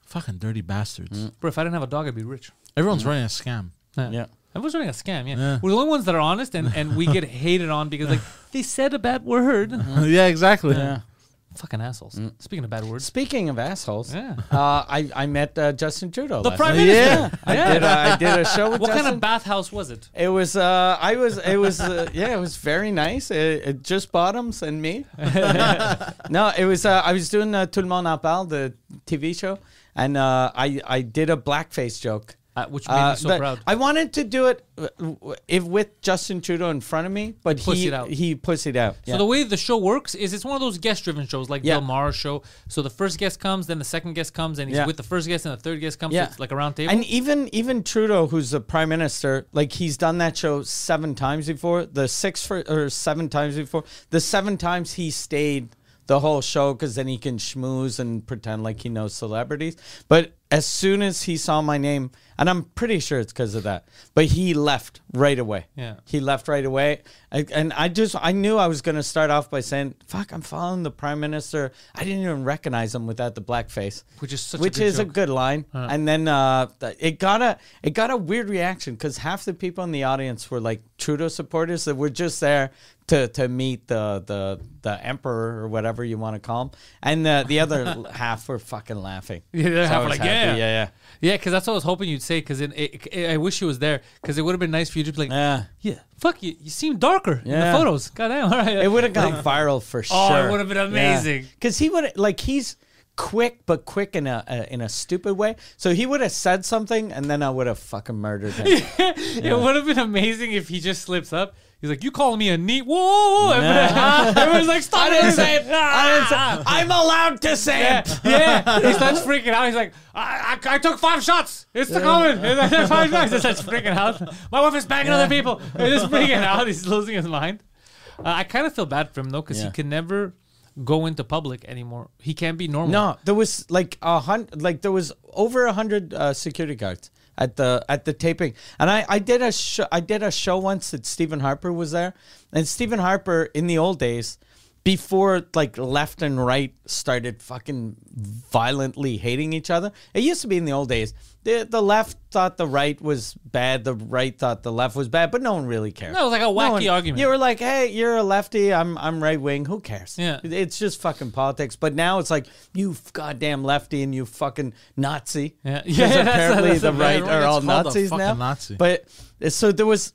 Fucking dirty bastards. Mm. Bro, if I didn't have a dog, I'd be rich. Everyone's running a scam. Yeah. Everyone's running a scam, yeah. Yeah. We're the only ones that are honest and, and we get hated on because like they said a bad word. yeah, exactly. Yeah. Fucking assholes. Speaking of bad words. Speaking of assholes, Yeah. uh, I I met uh, Justin Trudeau. The last Prime night. Minister. I did. I did a show with What Justin. kind of bathhouse was it? It was. Uh, I was. It was. Uh, yeah, it was very nice. It, it just bottoms and me. no, it was. Uh, I was doing uh, Tout le monde en parle, the TV show, and uh, I I did a blackface joke. Uh, which made Uh, me so proud. I wanted to do it uh, if with Justin Trudeau in front of me, but he Pussied out. he pussied out. So Yeah. the way the show works is it's one of those guest-driven shows, like Yeah. Bill Maher's show. So the first guest comes, then the second guest comes, and he's Yeah. with the first guest, and the third guest comes. Yeah. So it's like a round table. And even even Trudeau, who's the prime minister, like he's done that show seven times before. The six for or seven times before. The seven times he stayed the whole show because then he can schmooze and pretend like he knows celebrities. But as soon as he saw my name, and I'm pretty sure it's because of that, but he left right away. Yeah. he left right away, I, and I just I knew I was gonna start off by saying, "Fuck, I'm following the prime minister." I didn't even recognize him without the blackface Which is such a which good is a good line. And then uh, it got a it got a weird reaction because half the people in the audience were like Trudeau supporters that were just there to to meet the the the emperor or whatever you want to call him, and the the other half were fucking laughing. Yeah, So half like, yeah. yeah, yeah, yeah, because that's what I was hoping you'd say. Because it, it, it- I wish he was there. Because it would have been nice for you to be like, yeah. yeah, fuck you. You seem darker in the photos. Goddamn. All right. It would have gone viral for sure. Oh, it would've been amazing. Because he would like he's quick, but quick in a, a in a stupid way. So he would have said something, and then I would have fucking murdered him. It would have been amazing if he just slips up. He's like, "You calling me a neat? Whoa!" whoa, whoa. Everyone's like, "Stop I it!" didn't say it. I didn't say it. I'm allowed to say Yeah, it. yeah. He starts freaking out. He's like, I, I, I took five shots. It's the comment. It's five shots. He starts freaking out. My wife is banging other people. He's just freaking out. He's losing his mind. Uh, I kind of feel bad for him though, because Yeah. he can never go into public anymore. He can't be normal. No, there was like a hundred, like there was over a hundred uh, security guards at the at the taping, and I I did a show I did a show once that Stephen Harper was there, and Stephen Harper in the old days. Before like left and right started fucking violently hating each other, it used to be in the old days. The the left thought the right was bad, the right thought the left was bad, but no one really cared. No, it was like a wacky argument. You were like, "Hey, you're a lefty. I'm I'm right wing. Who cares?" Yeah. it's just fucking politics. But now it's like you goddamn lefty and you fucking Nazi. Yeah. Yeah, apparently that's a the right are all Nazis now. Nazi. But so there was.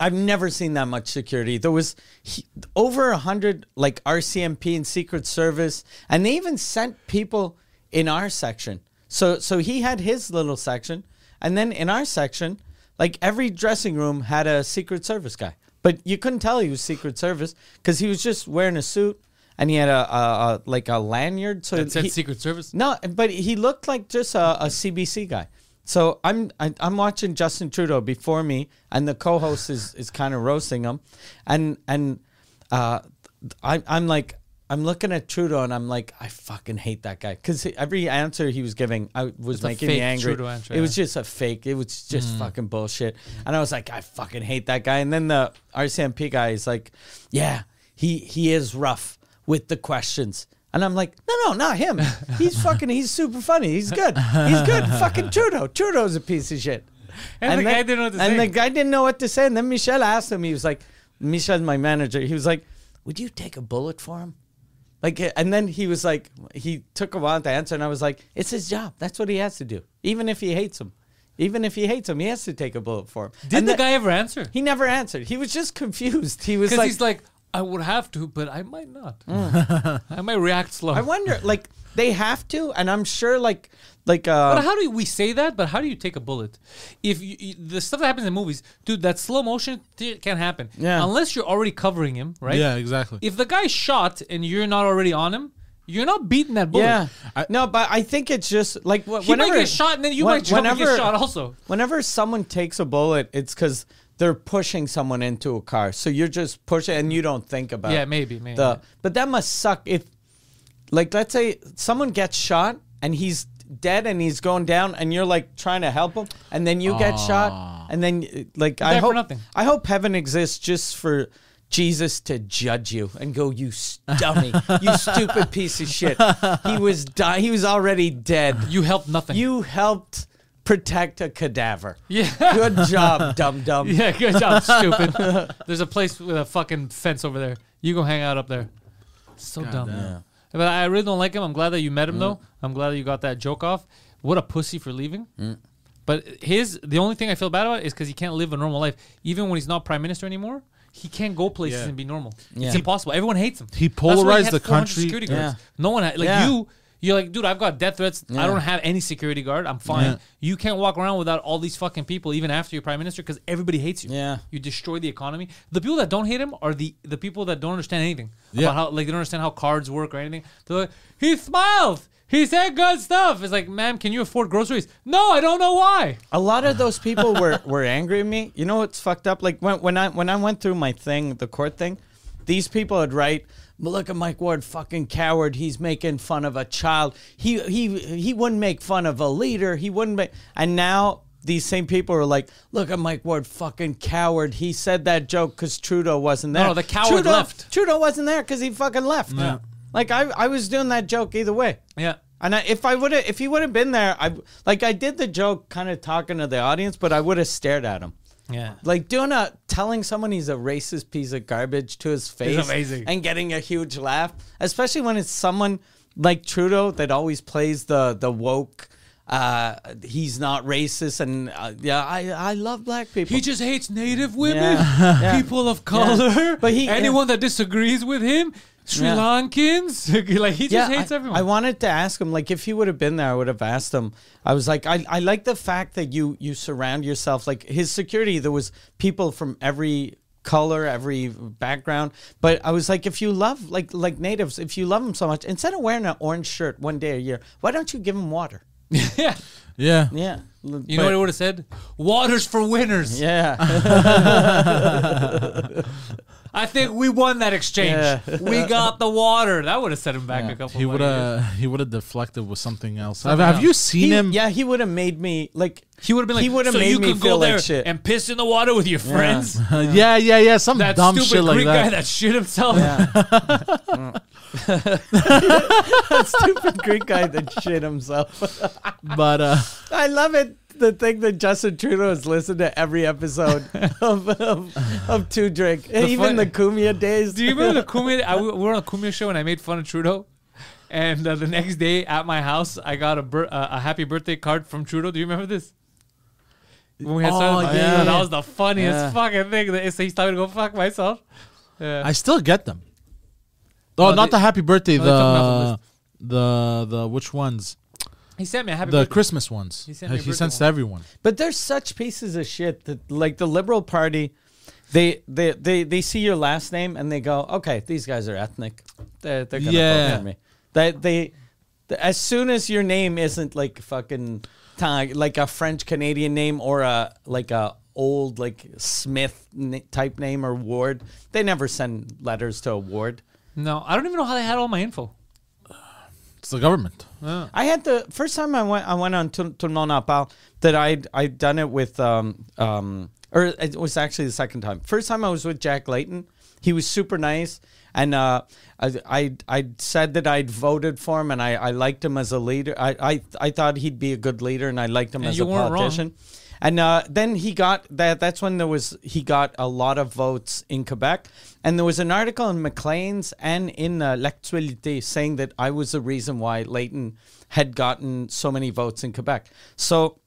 I've never seen that much security. There was he, over a hundred like RCMP and Secret Service, and they even sent people in our section. So so he had his little section, and then in our section, like every dressing room had a Secret Service guy, but you couldn't tell he was Secret Service because he was just wearing a suit and he had a, a, a like a lanyard. So That said he- Secret Service. no, but he looked like just a, a CBC guy. So I'm I, I'm watching Justin Trudeau before me, and the co-host is, is kind of roasting him, and and uh, I, I'm like I'm looking at Trudeau and I'm like I fucking hate that guy because every answer he was giving I was It's making me angry. Answer, it was just a fake. It was just fucking bullshit, and I was like I fucking hate that guy. And then the RCMP guy is like, yeah, he he is rough with the questions. And I'm like, no, no, not him. He's fucking, he's super funny. He's good. He's good. fucking Trudeau. Trudeau's a piece of shit. And the then- guy didn't know what to and say. And the guy didn't know what to say. And then Michelle asked him, he was like, Michelle's my manager. He was like, would you take a bullet for him? Like, eh, and then he was like, he took a while to answer. And I was like, it's his job. That's what he has to do. Even if he hates him. Even if he hates him, he has to take a bullet for him. Did and the guy ever answer? He never answered. He was just confused. He was like, he's like, I would have to, but I might not. I might react slow. I wonder, like, they have to, and I'm sure, like, like, uh, But how do we say that? But how do you take a bullet? If you, you- the stuff that happens in movies, dude, that slow motion th- can't happen. Yeah. Unless you're already covering him, right? Yeah, exactly. If the guy's shot and you're not already on him, you're not beating that bullet. yeah, I- no, but I think it's just like wh- He whenever might get shot and then you when- might jump and get shot also. Whenever someone takes a bullet, it's because they're pushing someone into a car. So you're just pushing, and you don't think about. Yeah, maybe, maybe. The but that must suck if, like, let's say someone gets shot and he's dead and he's going down, and you're like trying to help him, and then you get shot, ah. and then like I there for hope nothing. I hope heaven exists just for Jesus to judge you and go, you s- dummy, you stupid piece of shit. He was di- He was already dead. You helped nothing. You helped protect a cadaver. yeah. Good job, dum dum. Yeah, good job, stupid. There's a place with a fucking fence over there. You go hang out up there. So dumb. damn. But I really don't like him. I'm glad that you met him mm. though. I'm glad that you got that joke off. What a pussy for leaving. Mm. But his the only thing I feel bad about is because he can't live a normal life. Even when he's not prime minister anymore, he can't go places Yeah. and be normal. Yeah. It's impossible. Everyone hates him. He That's why polarized had the country. Security guards. Yeah. No one had, like Yeah. you. You're like, dude, I've got death threats. I don't have any security guard. I'm fine. Yeah. You can't walk around without all these fucking people, even after you're prime minister, because everybody hates you. Yeah. You destroy the economy. The people that don't hate him are the the people that don't understand anything Yeah. about how like they don't understand how cards work or anything. They're like, he smiled. He said good stuff. It's like, ma'am, can you afford groceries? No, I don't know why. A lot of those people were, were angry at me. You know what's fucked up? Like when, when I when I went through my thing, the court thing, these people would write, "But "Look at Mike Ward, fucking coward. He's making fun of a child. He he he wouldn't make fun of a leader. He wouldn't make." And now these same people are like, "Look at Mike Ward, fucking coward. He said that joke because Trudeau wasn't there. No, the coward Trudeau, left. Trudeau wasn't there because he fucking left. Yeah. Like I I was doing that joke either way. Yeah. And I, if I would have, if he would have been there, I like I did the joke, kind of talking to the audience, but I would have stared at him, Yeah. like doing a telling someone he's a racist piece of garbage to his face, amazing. and getting a huge laugh, especially when it's someone like Trudeau that always plays the the woke. Uh, he's not racist, and uh, yeah, I I love black people. He just hates native women, Yeah. Yeah. people of color, But he- anyone that disagrees with him, Sri Yeah. Lankans. like he just hates I, everyone. I wanted to ask him, like, if he would have been there, I would have asked him. I was like, I, I like the fact that you you surround yourself, like his security. There was people from every color, every background. But I was like, if you love like like natives, if you love them so much, instead of wearing an orange shirt one day a year, why don't you give them water? yeah. Yeah. Yeah, You know what I would have said? Water's for winners. Yeah, I think we won that exchange. Yeah. we got the water. That would have set him back a couple. He would have he would have deflected with something else. Have, Something have else. you seen He- him? Yeah, he would have made me like. He would have been like, He would have so made you me could feel go there like shit. and piss in the water with your friends. yeah, yeah, yeah. Some That dumb stupid shit like that. Stupid Greek that. guy that shit himself. Stupid Greek guy that shit himself. but uh, I love it. The thing that Justin Trudeau has listened to every episode of of, of Two Drink, even fun- the Cumia days. Do you remember the Cumia? I, we were on a Cumia show and I made fun of Trudeau. And uh, the next day at my house, I got a bir- uh, a happy birthday card from Trudeau. Do you remember this? When we had Oh, started, yeah, that yeah. was the funniest Yeah. fucking thing. That he's telling me to go fuck myself. Yeah. I still get them. Oh, No, not they- the happy birthday. no, they took them off the the the which ones? He sent me a happy The birthday. Christmas ones. He He, sent me a birthday sends to one. everyone. But they're such pieces of shit that, like the Liberal Party, they they they, they see your last name and they go, okay, these guys are ethnic. They're, they're gonna Yeah. vote for me. They they as soon as your name isn't like fucking ti- like a French Canadian name or a like a old like Smith n- type name or Ward, they never send letters to a Ward. No, I don't even know how they had all my info. It's the government. I had the first time I went I went on Tout Tout le monde en parle that I'd I'd done it with um um or it was actually the second time. First time I was with Jack Layton. He was super nice and uh I I I said that I'd voted for him and I, I liked him as a leader. I, I I thought he'd be a good leader and I liked him And as a weren't wrong. And uh, then he got that. That's when there was he got a lot of votes in Quebec, and there was an article in Maclean's and in uh, L'Actualité saying that I was the reason why Layton had gotten so many votes in Quebec. So,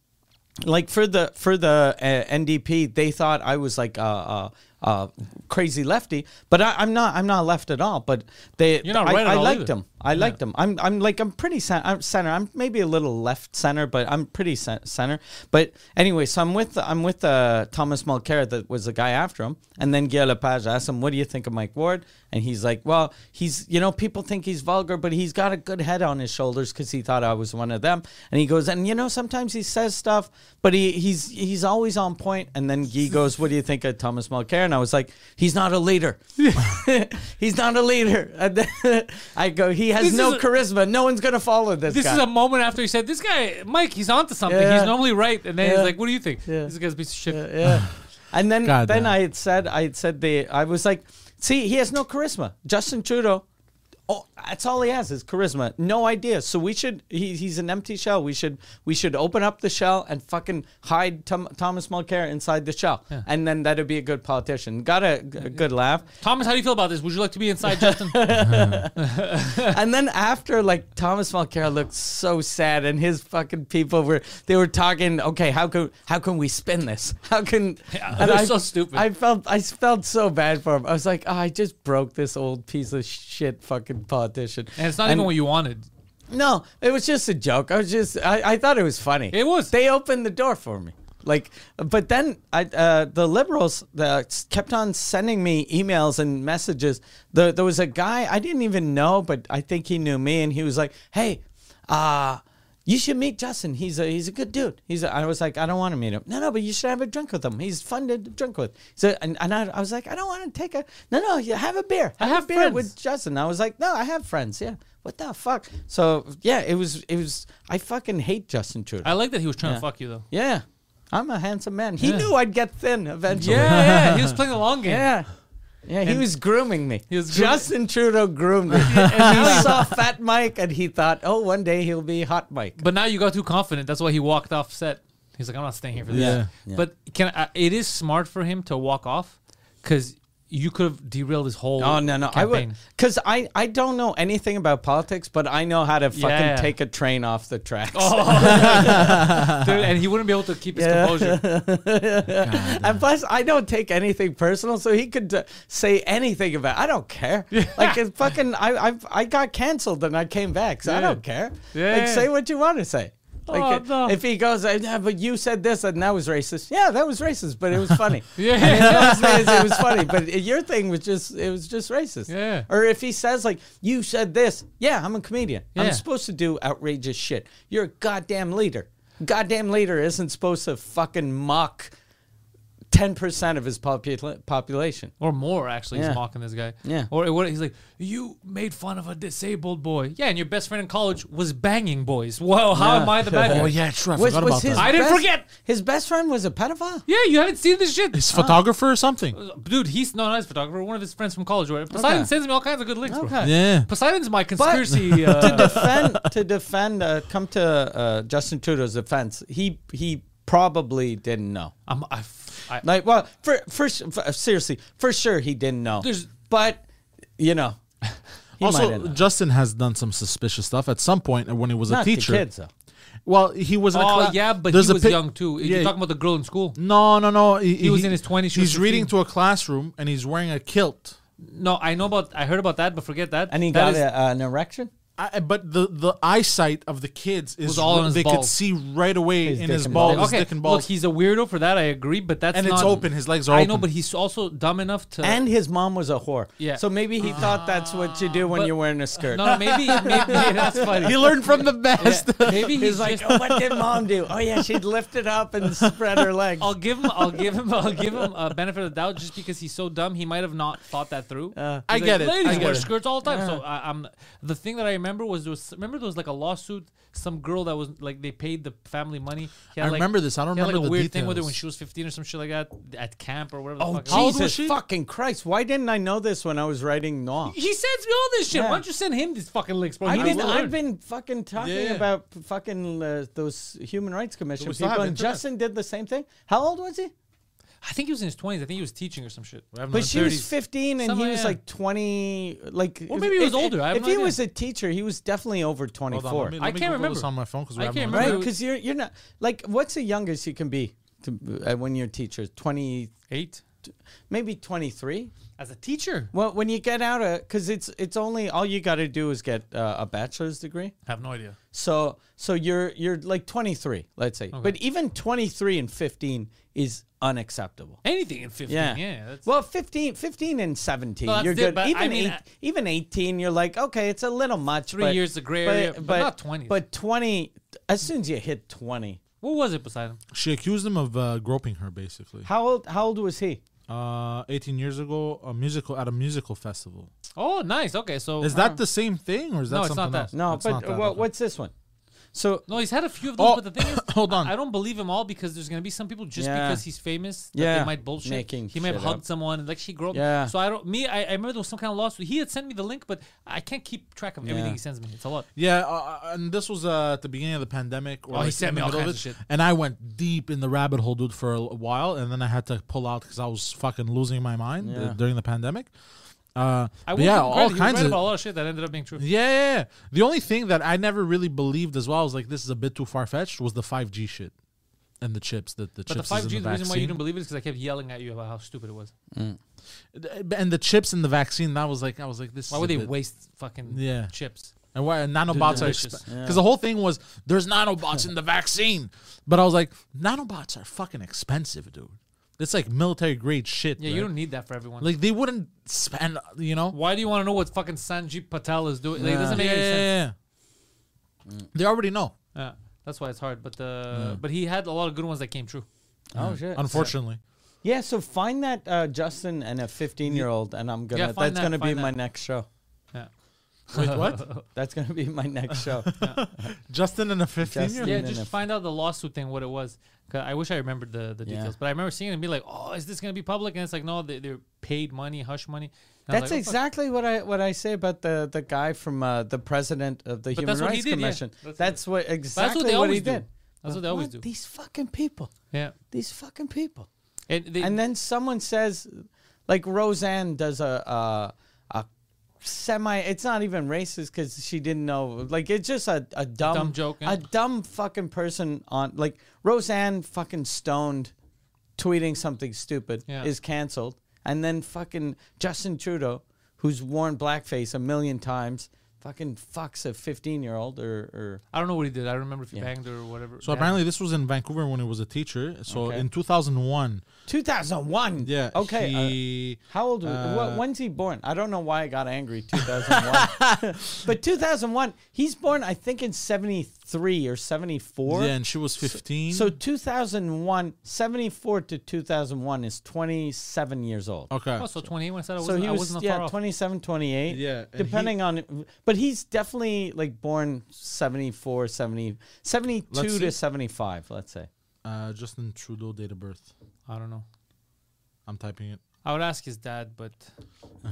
like for the for the uh, NDP, they thought I was like a, a, a crazy lefty, but I, I'm not. I'm not left at all. But they, You're not I, right I liked either. him. I liked him. I'm I'm like I'm pretty cen- I'm center. I'm maybe a little left center, but I'm pretty cen- center. But anyway, so I'm with I'm with uh, Thomas Mulcair that was the guy after him, and then Guy Lepage asked him, "What do you think of Mike Ward?" And he's like, "Well, he's you know people think he's vulgar, but he's got a good head on his shoulders because he thought I was one of them." And he goes, "And you know sometimes he says stuff, but he he's he's always on point." And then Guy goes, "What do you think of Thomas Mulcair?" And I was like, "He's not a leader. he's not a leader." And then I go, "He has This no is a- charisma. No one's gonna follow this, This guy." is a moment after he said, "This guy, Mike, he's onto something. Yeah. He's normally right." And then he's like, "What do you think? Yeah. This guy's a piece of shit." yeah. And then God then damn. I had said I had said the I was like See, he has no charisma. Justin Trudeau, oh, that's all he has is charisma. No idea. So we should. He, he's an empty shell. We should. We should open up the shell and fucking hide Tom, Thomas Mulcair inside the shell, and then that'd be a good politician. Got a good laugh. Thomas, how do you feel about this? Would you like to be inside, Justin? and then after, like Thomas Mulcair looked so sad, and his fucking people were they were talking. Okay, how can how can we spin this? How can? and they're I- so stupid. I felt I felt so bad for him. I was like, oh, I just broke this old piece of shit fucking politician. and it's not even what you wanted. No, it was just a joke. I was just I, I thought it was funny. It was. They opened the door for me. Like, but then I uh, the liberals uh, kept on sending me emails and messages. There, there was a guy I didn't even know, but I think he knew me, and he was like, "Hey, uh, you should meet Justin. He's a he's a good dude. He's a, I was like, I don't want to meet him. No, no, but you should have a drink with him. He's fun to drink with. So and, and I, I was like, I don't want to take a no, no. You have a beer. I Have, have a beer friends. with Justin. I was like, no, I have friends. Yeah. What the fuck? So yeah, it was it was. I fucking hate Justin Trudeau. I like that he was trying Yeah. to fuck you though. yeah, I'm a handsome man. He Yeah. knew I'd get thin eventually. Yeah, yeah. He was playing the long game. Yeah. Yeah, he And- was grooming me. He was grooming- Justin Trudeau groomed me. and he saw Fat Mike and he thought, oh, one day he'll be Hot Mike. But now you got too confident. That's why he walked off set. He's like, I'm not staying here for this. Yeah. Yeah. But can I, it is smart for him to walk off because you could have derailed his whole. Oh no no! I would because I I don't know anything about politics, but I know how to fucking Yeah. take a train off the tracks. Dude, and he wouldn't be able to keep his Yeah. composure. and plus, I don't take anything personal, so he could uh, say anything about. I don't care. Like it's fucking, I I I got canceled and I came back, so I don't care. Yeah, Like say what you want to say. Like Oh, no. if he goes, yeah, but you said this and that was racist. Yeah, that was racist, but it was funny. Yeah. And in days, it was funny, but your thing was just it was just racist. Yeah. Or if he says like you said this, yeah, I'm a comedian. Yeah. I'm supposed to do outrageous shit. You're a goddamn leader. Goddamn leader isn't supposed to fucking mock ten percent of his popula- population. Or more, actually. Yeah. He's mocking this guy. Yeah. Or what, he's like, You made fun of a disabled boy. Yeah, and your best friend in college was banging boys. Whoa, how Yeah. am I the bad guy? Oh yeah, true. I Was- forgot was about his that. I didn't best- forget. His best friend was a pedophile. Yeah, you haven't seen this shit. His photographer or something. Dude, he's no, not his photographer. One of his friends from college. Where Poseidon Okay. sends me all kinds of good links, bro. Okay. Yeah. Poseidon's my conspiracy. to uh, defend to defend uh, come to uh, Justin Trudeau's defense, he he probably didn't know. I'm, I, I, Like, well, for, for, for seriously, for sure he didn't know. There's- but you know, he might also, have known. Justin has done some suspicious stuff at some point when he was not a teacher. the kids though. Well, he was. In a oh yeah, but There's he was pic- young too. Yeah. You're talking about the girl in school. No, no, no. He, was in his 20s, she was He's reading to a classroom and he's wearing a kilt. No, I know about. I heard about that, but forget that. And he That got is- a, uh, an erection. I, but the the eyesight of the kids is Was all on his they could balls. see right away His in dick his and balls, balls. his okay, dick and balls. look, he's a weirdo for that. I agree, but that's And it's open, his legs are open. I know, but he's also dumb enough to. And his mom was a whore. Yeah. So maybe he thought that's what you do when but- you're wearing a skirt. no, no, maybe, maybe that's funny. he learned from the best. Yeah, maybe he's, He's like, just- oh, what did mom do? Oh yeah, she'd lift it up and spread her legs. I'll give him. I'll give him. I'll give him a benefit of the doubt just because he's so dumb. He might have not thought that through. Uh, I get like, it. Ladies I get wear it. skirts all the time. So I, I'm the thing that I remember was there was remember there was like a lawsuit. Some girl that was like they paid the family money. He had, I like- remember this. I don't remember like a the weird thing with her when she was 15 or some shit like that at camp or whatever. The Oh fuck. How was Jesus fucking Christ! Why didn't I know this when I was writing Noir? He sends me all this shit. Yeah. Why don't you send him these fucking links, bro? I've needs been. I've been fucking talking Yeah. about fucking uh, those human rights commission people, and. Justin did the same thing. How old was he? I think he was in his 20s. I think he was teaching or some shit. But she was 15 and he was yeah. like 20. Like, Or maybe he was if- older, I have if no he idea. was a teacher, he was definitely over 24. on, let me, let I can't Google this remember. on my phone because we I have can't no remember. right? Because you're you're not like what's the youngest you can be to, uh, when you're a teacher? Twenty eight maybe 23. As a teacher. Well, when you get out of because it's it's only all you got to do is get uh, a bachelor's degree. I have no idea. So so you're you're like 23, let's say. But even 23 and 15 is unacceptable. Anything in 15. Yeah. Yeah. that's, well, 15, 15 and 17, No, you're good. but Even I mean, eight, I- even 18, you're like, okay, it's a little much. Three but- years of gray area, but not 20. But 20, as soon as you hit 20, what was it, Poseidon? She accused him of uh, groping her, basically. how old? How old was he? Uh, 18 years ago, a musical at a musical festival. Oh, nice. Okay, so Is that the same thing, or is that No, it's something not that. else? No, It's but not that, what, okay. what's this one? So No, he's had a few of those, Oh, but the thing is, hold on. I don't believe him all because there's gonna be some people just Yeah. because he's famous that Yeah, they might bullshit. making he might have hugged up. someone and like she grew up. Yeah. So I don't. Me, I, I remember there was some kind of lawsuit. He had sent me the link, but I can't keep track of everything he sends me. It's a lot. Yeah, uh, and this was uh, at the beginning of the pandemic. Or Oh, he sent me all kinds of it, shit. And I went deep in the rabbit hole, dude, for a while, and then I had to pull out because I was fucking losing my mind uh, during the pandemic. Uh, I but yeah, give all credit. Kinds of about a lot of shit that ended up being true. yeah, yeah, yeah. The only thing that I never really believed as well was like this is a bit too far fetched was the five G shit and the chips that the But the five G, the the reason why you didn't believe it is because I kept yelling at you about how stupid it was. and the chips in the vaccine that was like I was like this. Why is would they bit- waste fucking Yeah. chips? And why nanobots are delicious. because Yeah. the whole thing was there's nanobots in the vaccine, but I was like nanobots are fucking expensive, dude. It's like military grade shit. Yeah, you right? don't need that for everyone. like they wouldn't spend, you know. why do you want to know what fucking Sanjeev Patel is doing? Like, it doesn't Yeah, make any sense. yeah, yeah. They already know, Yeah, that's why it's hard. But uh, but he had a lot of good ones that came true. oh shit. unfortunately. Yeah, so find that uh, Justin and a 15 year old, and I'm gonna. Yeah, find that's that, gonna be find my that. next show. Yeah. Wait, what? That's gonna be my next show. Justin and a 15 year Justin. Yeah, And just if- find out the lawsuit thing, what it was. I wish I remembered the, the Yeah. details, but I remember seeing it and be like, "Oh, is this gonna be public?" And it's like, "No, they, they're paid money, hush money." And That's like, "Oh, fuck." exactly what I what I say about the the guy from uh, the president of the But Human that's what he Rights did, yeah. Commission. That's That's, what- what exactly they what he always do. did. That's what they always what? do. These fucking people. Yeah, These fucking people. and, they, and then someone says, like Roseanne does a a, a semi. It's not even racist because she didn't know. Like it's just a, a dumb, Dumb joke, yeah. A dumb fucking person on like Roseanne fucking stoned, tweeting something stupid Yeah. is canceled, and then fucking Justin Trudeau, who's worn blackface a million times, fucking fucks a fifteen year old or or. I don't know what he did. I don't remember if he Yeah. banged her or whatever. So Yeah. apparently this was in Vancouver when he was a teacher. So Okay. in 2001, 2001. yeah. Okay. uh, How old? was Uh, when's he born? I don't know why I got angry. 2001, but 2001. He's born, I think, in 73 or 74. yeah, and she was 15. So 2001, 74 to 2001 is 27 years old. okay. Oh, so 28 when I said I So wasn't, he I was wasn't yeah far off. 27, 28. Yeah, and depending on. But he's definitely like born 74, 70, 72 to see. 75. Let's say. Uh, Justin Trudeau date of birth. I don't know. I'm typing it. I would ask his dad, but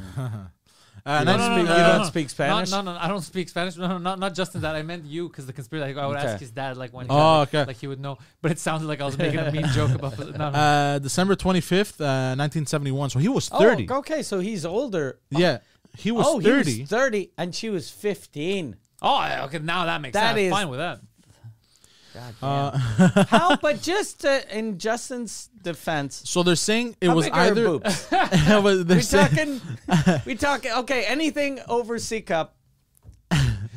Uh, You next- don't speak- you don't speak Spanish? No, no, no, I don't speak Spanish. No, no, not not Justin. That I meant you because the conspiracy. Like, I would Okay. ask his dad, like when. he Oh, got, like, okay. Like he would know, but it sounded like I was making a mean joke about. No, no. uh, December 25th, uh, 1971. So he was Oh, 30. okay. So he's older. Yeah, he was oh, 30. he was 30 and she was 15. oh, okay. Now that makes That sense. is- I'm fine with that. God Uh, How? But just uh, in Justin's defense, so they're saying it how was big are her either. boobs? Well, they're we saying- talking? we talking? Okay, anything over C cup,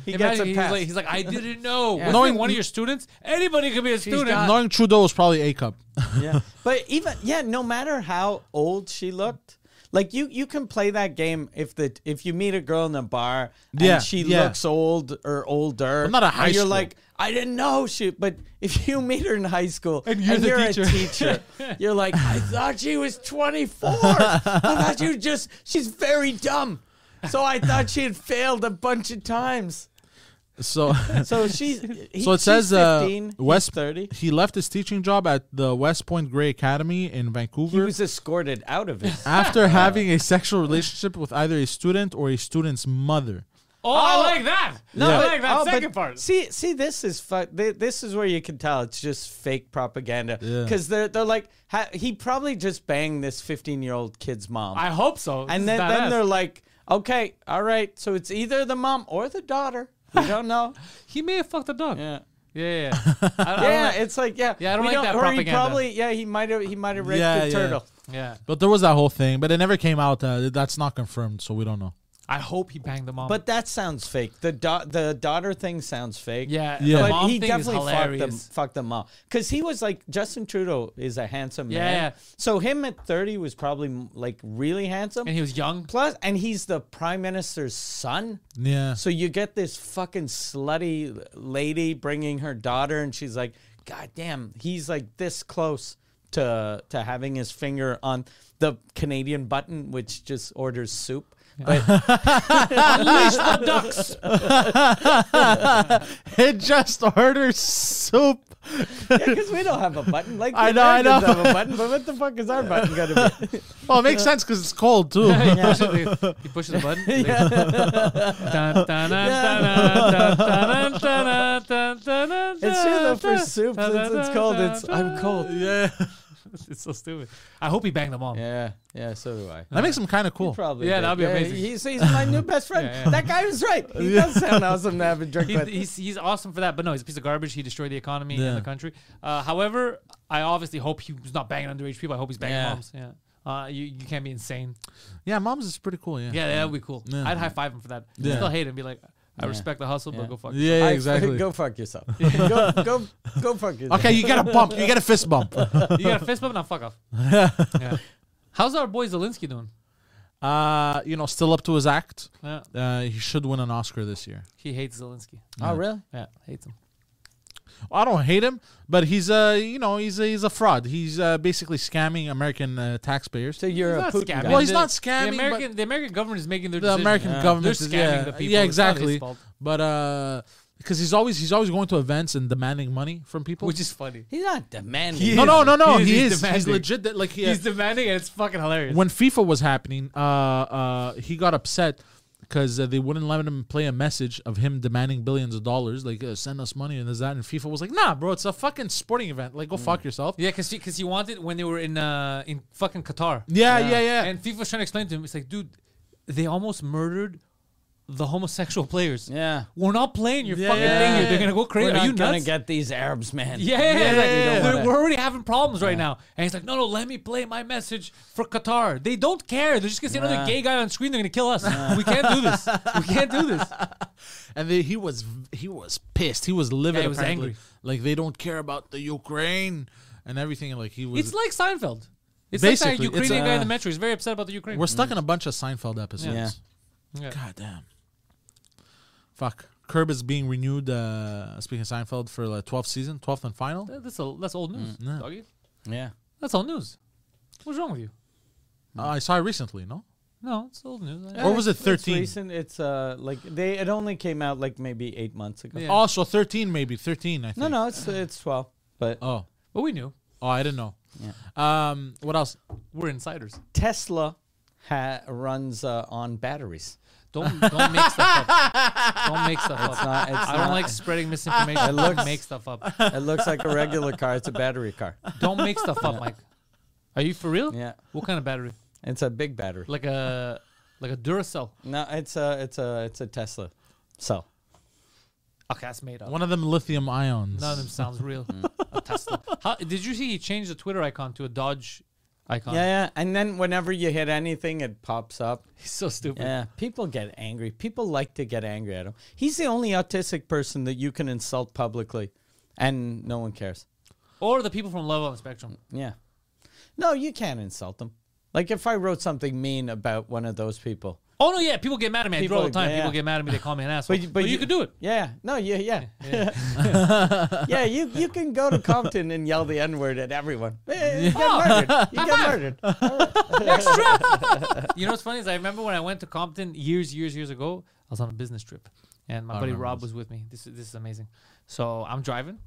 he gets Imagine a he's pass. like, he's like, I didn't know. Yeah. Wasn't Knowing- one of your students? Anybody could be a student. got- knowing Trudeau was probably A cup. yeah, but even yeah, no matter how old she looked. Like you, you can play that game if the if you meet a girl in a bar and Yeah, she yeah. looks old or older. But not a high and You're school. like, I didn't know she. But if you meet her in high school And you're the a teacher. teacher, you're like, I thought she was 24. I thought you just she's very dumb. So I thought she had failed a bunch of times. So, So she's he, so it she's says uh, 15, he's West 30. He left his teaching job at the West Point Grey Academy in Vancouver. He was escorted out of it after having a sexual relationship with either a student or a student's mother. Oh, I like that. No, Yeah. I but, like that oh, but second part. See, see, this is fu- thi- This is where you can tell it's just fake propaganda. Yeah. Because they're they're like ha- he probably just banged this fifteen year old kid's mom, I hope so. and This then is then they're like, okay, all right, so it's either the mom or the daughter. We don't know. he may have fucked a dog. yeah. Yeah, yeah. yeah. I, I don't Yeah, like- it's like yeah, Yeah, I don't we like that or he propaganda. probably yeah he might have he might have raped Yeah, the yeah. turtle. yeah. But there was that whole thing, but it never came out. Uh, that's not confirmed, so we don't know. I hope he banged the mom. But that sounds fake. The da- the daughter thing sounds fake. yeah, Yeah. the But mom he thing is definitely fucked them, hilarious. fucked them up. Because he was like, Justin Trudeau is a handsome Yeah, man. yeah. So him at 30 was probably like really handsome. And he was young. Plus, and he's the prime minister's son. Yeah. So you get this fucking slutty lady bringing her daughter, and she's like, God damn, he's like this close to to having his finger on the Canadian button, which just orders soup. At unleash the ducks. it just orders soup. Because yeah, we don't have a button. Like I know, I know. Have a button, but what the fuck is our button gonna be? Well, it makes sense because it's cold too. He you, push the button. It's either for soup since it's cold. It's I'm cold. Yeah. It's so stupid. I hope he banged the mom. Yeah, yeah. So do I. that makes him kind of cool. Probably. Yeah, did. that'd be amazing. He's, he's my new best friend. Yeah, yeah. That guy was right. He does sound awesome to have a drink He, with. he's, he's awesome for that, but no, he's a piece of garbage. He destroyed the economy Yeah. in the country. Uh, however, I obviously hope he was not banging underage people. I hope he's banging Yeah. moms. Yeah. Uh, you, you can't be insane. Yeah, mom's is pretty cool. Yeah, Yeah, that would be cool. Yeah. I'd high five him for that. Yeah. Still hate him. Be like, I Yeah. respect the hustle, Yeah. but go fuck. yeah, yeah, exactly. Go fuck yourself. go, go, go fuck yourself. Okay, you get a bump. You get a fist bump. you got a fist bump? Now fuck off. yeah. How's our boy Zelensky doing? Uh, you know, still up to his act. Yeah. Uh, he should win an Oscar this year. He hates Zelensky. Oh, really? Yeah, hates him. I don't hate him, but he's a you know, he's a, he's a fraud. He's uh, basically scamming American uh, taxpayers. So you're He's a not Putin scamming. guy. Well, he's The- not scamming, The American, the American government is making their the decisions. American Yeah. government They're is scamming yeah, the people. yeah, It's not his exactly. fault. But uh, because he's always he's always going to events and demanding money from people. which is funny. He's not demanding. He no, no, no, no. He is, He he's is. He's, demanding. legit. That, like he, He's demanding, and it's fucking hilarious. when FIFA was happening, uh, uh, he got upset because uh, they wouldn't let him play a message of him demanding billions of dollars, like uh, send us money and this that. And FIFA was like, Nah, bro, it's a fucking sporting event. Like, go fuck yourself. yeah, because because he wanted when they were in uh in fucking Qatar. Yeah, yeah, yeah. And FIFA was trying to explain to him, it's like, dude, they almost murdered the homosexual players. Yeah. We're not playing your Yeah, fucking yeah, thing here. yeah. They're gonna go crazy. We're Are not you gonna nuts? get these Arabs, man. yeah, yeah, yeah. we don't They're- we're already having problems right now. And he's like, no, no, let me play my message for Qatar. They don't care. They're just gonna see another gay guy on screen. They're gonna kill us. We can't do this. We can't do this. And they, he was he was pissed. He was livid. Yeah, he was apparently. angry. Like they don't care about the Ukraine and everything. Like he was. It's like Seinfeld. It's like that Basically, it's, Ukrainian guy in the metro. He's very upset about the Ukraine. we're stuck in a bunch of Seinfeld episodes. Yeah. Yeah. God damn. Fuck. Curb is being renewed. Uh, speaking of Seinfeld for the twelfth season, twelfth and final. That- That's a, that's old news, Yeah. doggy. Yeah. That's old news. What's wrong with you? Uh, I saw it recently. No. No, it's old news. I- Yeah, Or was it it's- 13? It's recent. It's uh like they. It only came out like maybe eight months ago. Yeah. Also thirteen, maybe thirteen. I think. No, no, it's it's twelve. But Oh, But we knew. oh, I didn't know. Um, what else? We're insiders. Tesla ha- runs uh, on batteries. Don't don't make stuff up. Don't make stuff up. not- it's I don't not- like spreading misinformation. It looks- don't make stuff up. It looks like a regular car. It's a battery car. Don't make stuff up, Mike. Are you for real? Yeah, What kind of battery? it's a big battery. Like a like a Duracell. No, it's a it's a it's a Tesla. So Okay, that's made up. One of them lithium ions. None of them sounds real. Mm. a Tesla. How, did you see he changed the Twitter icon to a Dodge icon? yeah, yeah. And then whenever you hit anything, it pops up. He's so stupid. Yeah, people get angry. People like to get angry at him. He's the only autistic person that you can insult publicly, and no one cares. Or the people from Love on the Spectrum. Yeah. No, you can't insult them. Like if I wrote something mean about one of those people. Oh no, yeah, people get mad at me. I do it all the time. yeah. People get mad at me. They call me an asshole. But, you, could do it. Yeah. No, yeah, yeah. Yeah, you, you can go to Compton and yell the N word at everyone. You get murdered. You get murdered. You know what's funny is I remember when I went to Compton years, years, years ago. I was on a business trip, and my I buddy Rob this. was with me. This is this is amazing. So I'm driving,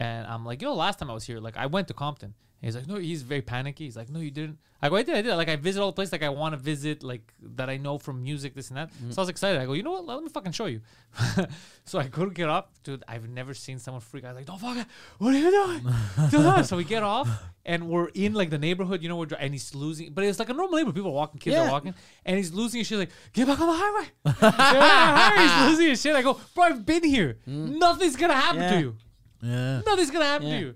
and I'm like, "Yo, last time I was here, like I went to Compton." He's like, "No," he's very panicky. He's like, "No, you didn't." I go, "I did, I did." Like I visit all the places like I want to visit, like that I know from music, this and that. Mm-hmm. So I was excited. I go, "You know what? Let me fucking show you." so I go to get off, dude. I've never seen someone freak. out. Like, "Don't fucking! What are you doing?" Do. So we get off, and we're in like the neighborhood. You know, we're dri- and he's losing, but it's like a normal neighborhood. People are walking, kids are walking, and he's losing his shit. Like, get back on the highway. Get back on the highway. He's losing his shit. I go, bro, I've been here. Mm. Nothing's gonna happen to you. Yeah. Nothing's gonna happen Yeah. to you.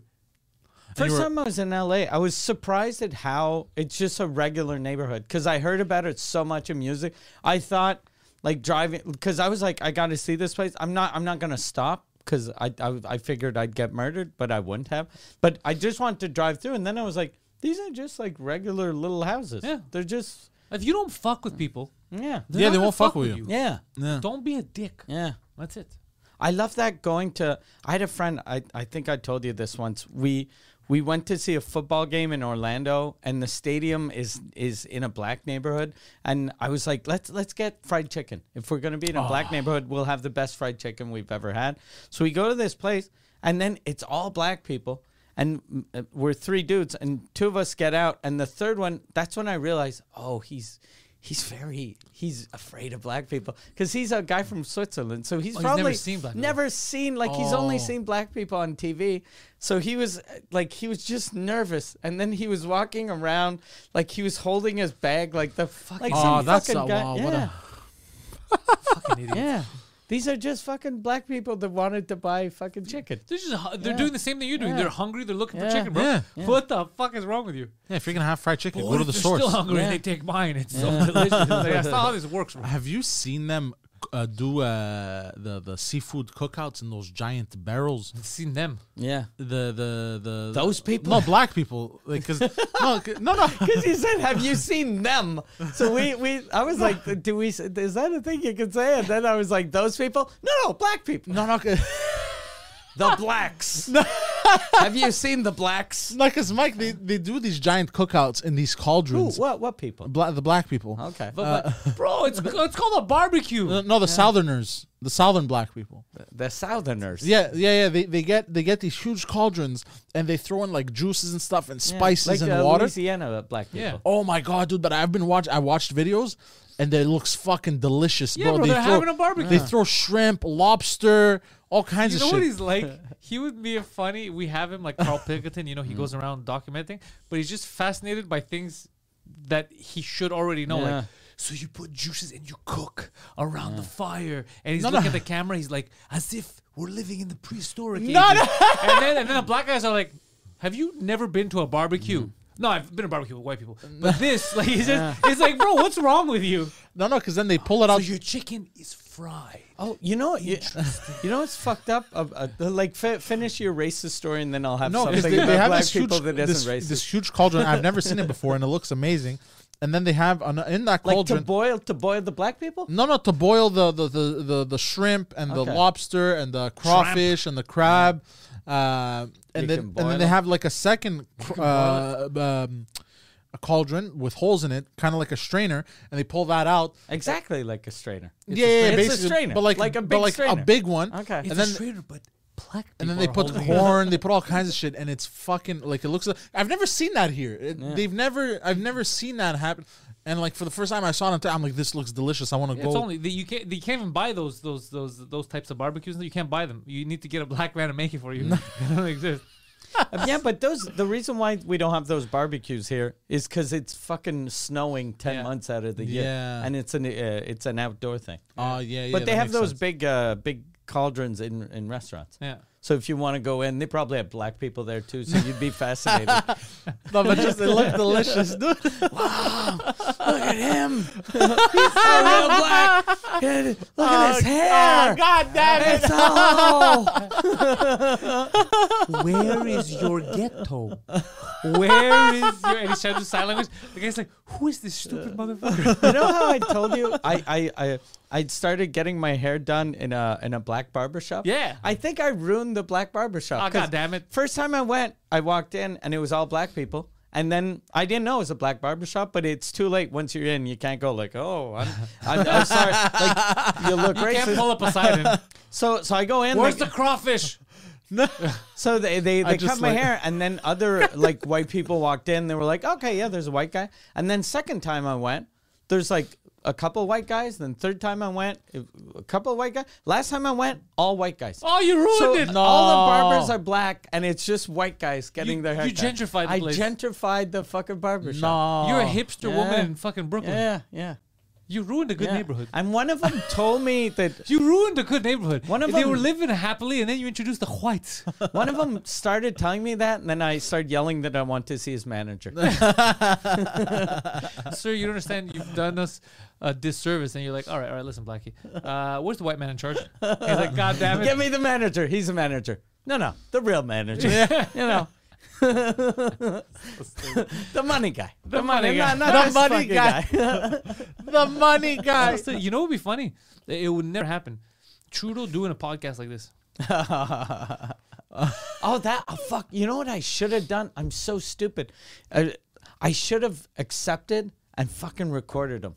First were- time I was in LA, I was surprised at how it's just a regular neighborhood because I heard about it so much in music. I thought like driving because I was like, I got to see this place. I'm not. I'm not gonna stop because I, I I figured I'd get murdered, but I wouldn't have. But I just wanted to drive through, and then I was like, these are just like regular little houses. Yeah. they're just If you don't fuck with people, yeah, Yeah, they won't fuck with you. yeah, Yeah. Don't be a dick. yeah. That's it. I love that going to. I had a friend. I I think I told you this once. We we went to see a football game in Orlando, and the stadium is is in a black neighborhood. And I was like, let's let's get fried chicken. If we're gonna be in a black neighborhood, we'll have the best fried chicken we've ever had. So we go to this place, and then it's all black people. And uh, we're three dudes, and two of us get out, and the third one. That's when I realized, oh, he's he's very he's afraid of black people because he's a guy from Switzerland, so he's Oh, he's never probably seen black people. never seen like he's only Oh. seen black people on TV. So he was like he was just nervous, and then he was walking around like he was holding his bag like the like Oh, some that's fucking a- guy. wow, what a- yeah, Fucking idiot. yeah. These are just fucking black people that wanted to buy fucking chicken. They're just hu- they're Yeah. doing the same thing you're doing. Yeah. They're hungry. They're looking Yeah. for chicken, bro. Yeah. Yeah. What the fuck is wrong with you? Yeah, if you're gonna have fried chicken, What go to if the they're source. Still hungry. Yeah. and They take mine. It's so delicious. It's like, that's not how this works, bro. Have you seen them uh, do uh, the the seafood cookouts in those giant barrels? I've seen them. Yeah, The the the Those people? No, black people. Like, cause no, 'cause- no, no. because he said, "Have you seen them?" So we we I was like, "Do we? Is that a thing you can say?" And then I was like, "Those people? No, no, black people. No, no." The blacks. Have you seen the blacks? no, because Mike, they, they do these giant cookouts in these Who? cauldrons. What? What people? Bla- the black people. Okay. Uh, but, but- bro, it's it's called a barbecue. No, no, the Southerners, the Southern black people. The Southerners. Yeah, yeah, yeah. They, they get they get these huge cauldrons and they throw in like juices and stuff and Yeah. spices like, and uh, water. Louisiana black people. Yeah. Oh my god, dude! But I've been watch. I watched videos, and it looks fucking delicious, Yeah, bro. bro, they they're throw, having a barbecue. They throw shrimp, lobster, all kinds You of shit. You know what he's like? He would be a funny. We have him like Carl Pilkington. You know, he goes around documenting, but he's just fascinated by things that he should already know. Yeah. Like, so you put juices and you cook around the fire, and he's No, looking no. at the camera. He's like, as if we're living in the prehistoric ages. No, no. and then and then the black guys are like, have you never been to a barbecue? No, I've been to a barbecue with white people, but this, like, he's just, it's like, bro, what's wrong with you? no, no, because then they pull it So out. your chicken is fried. Oh, you know, you, you know what's fucked up? Uh, uh, like, fi- finish your racist story, and then I'll have no, 'cause something they, about they have black this huge, people that this, racist. this huge cauldron. I've never seen it before, and it looks amazing. And then they have on, in that like to boil to boil the black people. no, no, to boil the the, the, the, the shrimp and Okay. the lobster and the crawfish and the crab, uh, and You then can and boil then they them. have like a second uh, um, a cauldron with holes in it, kind of like a strainer, and they pull that out. Exactly like a strainer. It's yeah, a yeah, strainer. basically, it's a strainer, but like like a but big like strainer. a big one. Okay. It's and a then strainer, but black and then they are put holding it. corn, they put all kinds of shit, and it's fucking like it looks. I've never seen that here. It- They've never, I've never seen that happen. And like for the first time I saw it, I'm like, this looks delicious. I want to go. It's only the, you can't you can't even buy those those those those types of barbecues. You can't buy them. You need to get a black man to make it for you. they don't exist. Yeah, but those the reason why we don't have those barbecues here is because it's fucking snowing ten Yeah. months out of the year, Yeah. and it's an uh, it's an outdoor thing. Oh yeah, yeah. but they that have makes those sense. big uh, big cauldrons in in restaurants. Yeah. So if you want to go in, they probably have black people there too. So you'd be fascinated. No, but just they look delicious, dude. wow, Look at him. He's so real black. Look at, at his oh, hair. Oh, God damn it! It's all. Where is your ghetto? Where is your? And he's trying to sign language. The guy's like, "Who is this stupid uh, motherfucker?" you know how I told you I I I I started getting my hair done in a in a black barber shop. Yeah. I think I ruined the black barber shop. Oh, God damn it. First time I went, I walked in and it was all black people. And then I didn't know it was a black barber shop, but it's too late once you're in. You can't go like, oh, I'm, I'm, I'm sorry. Like, you look You can't pull up Poseidon. So, so I go in. Where's they- the crawfish? So they they, they cut my like- hair, and then other like white people walked in. They were like, "Okay, yeah, there's a white guy." And then second time I went, there's like a couple white guys. Then third time I went, a couple white guys. Last time I went, all white guys. Oh, you ruined So it. all the barbers oh. are black, and it's just white guys getting You- their hair. you gentrified the I place. gentrified the fucking barber shop. No, You're a hipster Yeah. woman in fucking Brooklyn. Yeah, yeah. You ruined a good yeah. neighborhood. And one of them told me that You ruined a good neighborhood. One of they were living happily, and then you introduced the whites. one of them started telling me that, and then I started yelling that I want to see his manager. Sir, you don't understand. You've done us a disservice, and you're like, all right, all right, listen, Blackie. Uh, where's the white man in charge? He's like, God damn it. Give me the manager. He's a manager. No, no, the real manager. You know. the money guy. The, money guy. Not, not The money fucking guy. the money guy. You know what would be funny? It would never happen. Trudeau doing a podcast like this. oh, that oh, fuck! You know what I should have done? I'm so stupid. Uh, I should have accepted and fucking recorded him.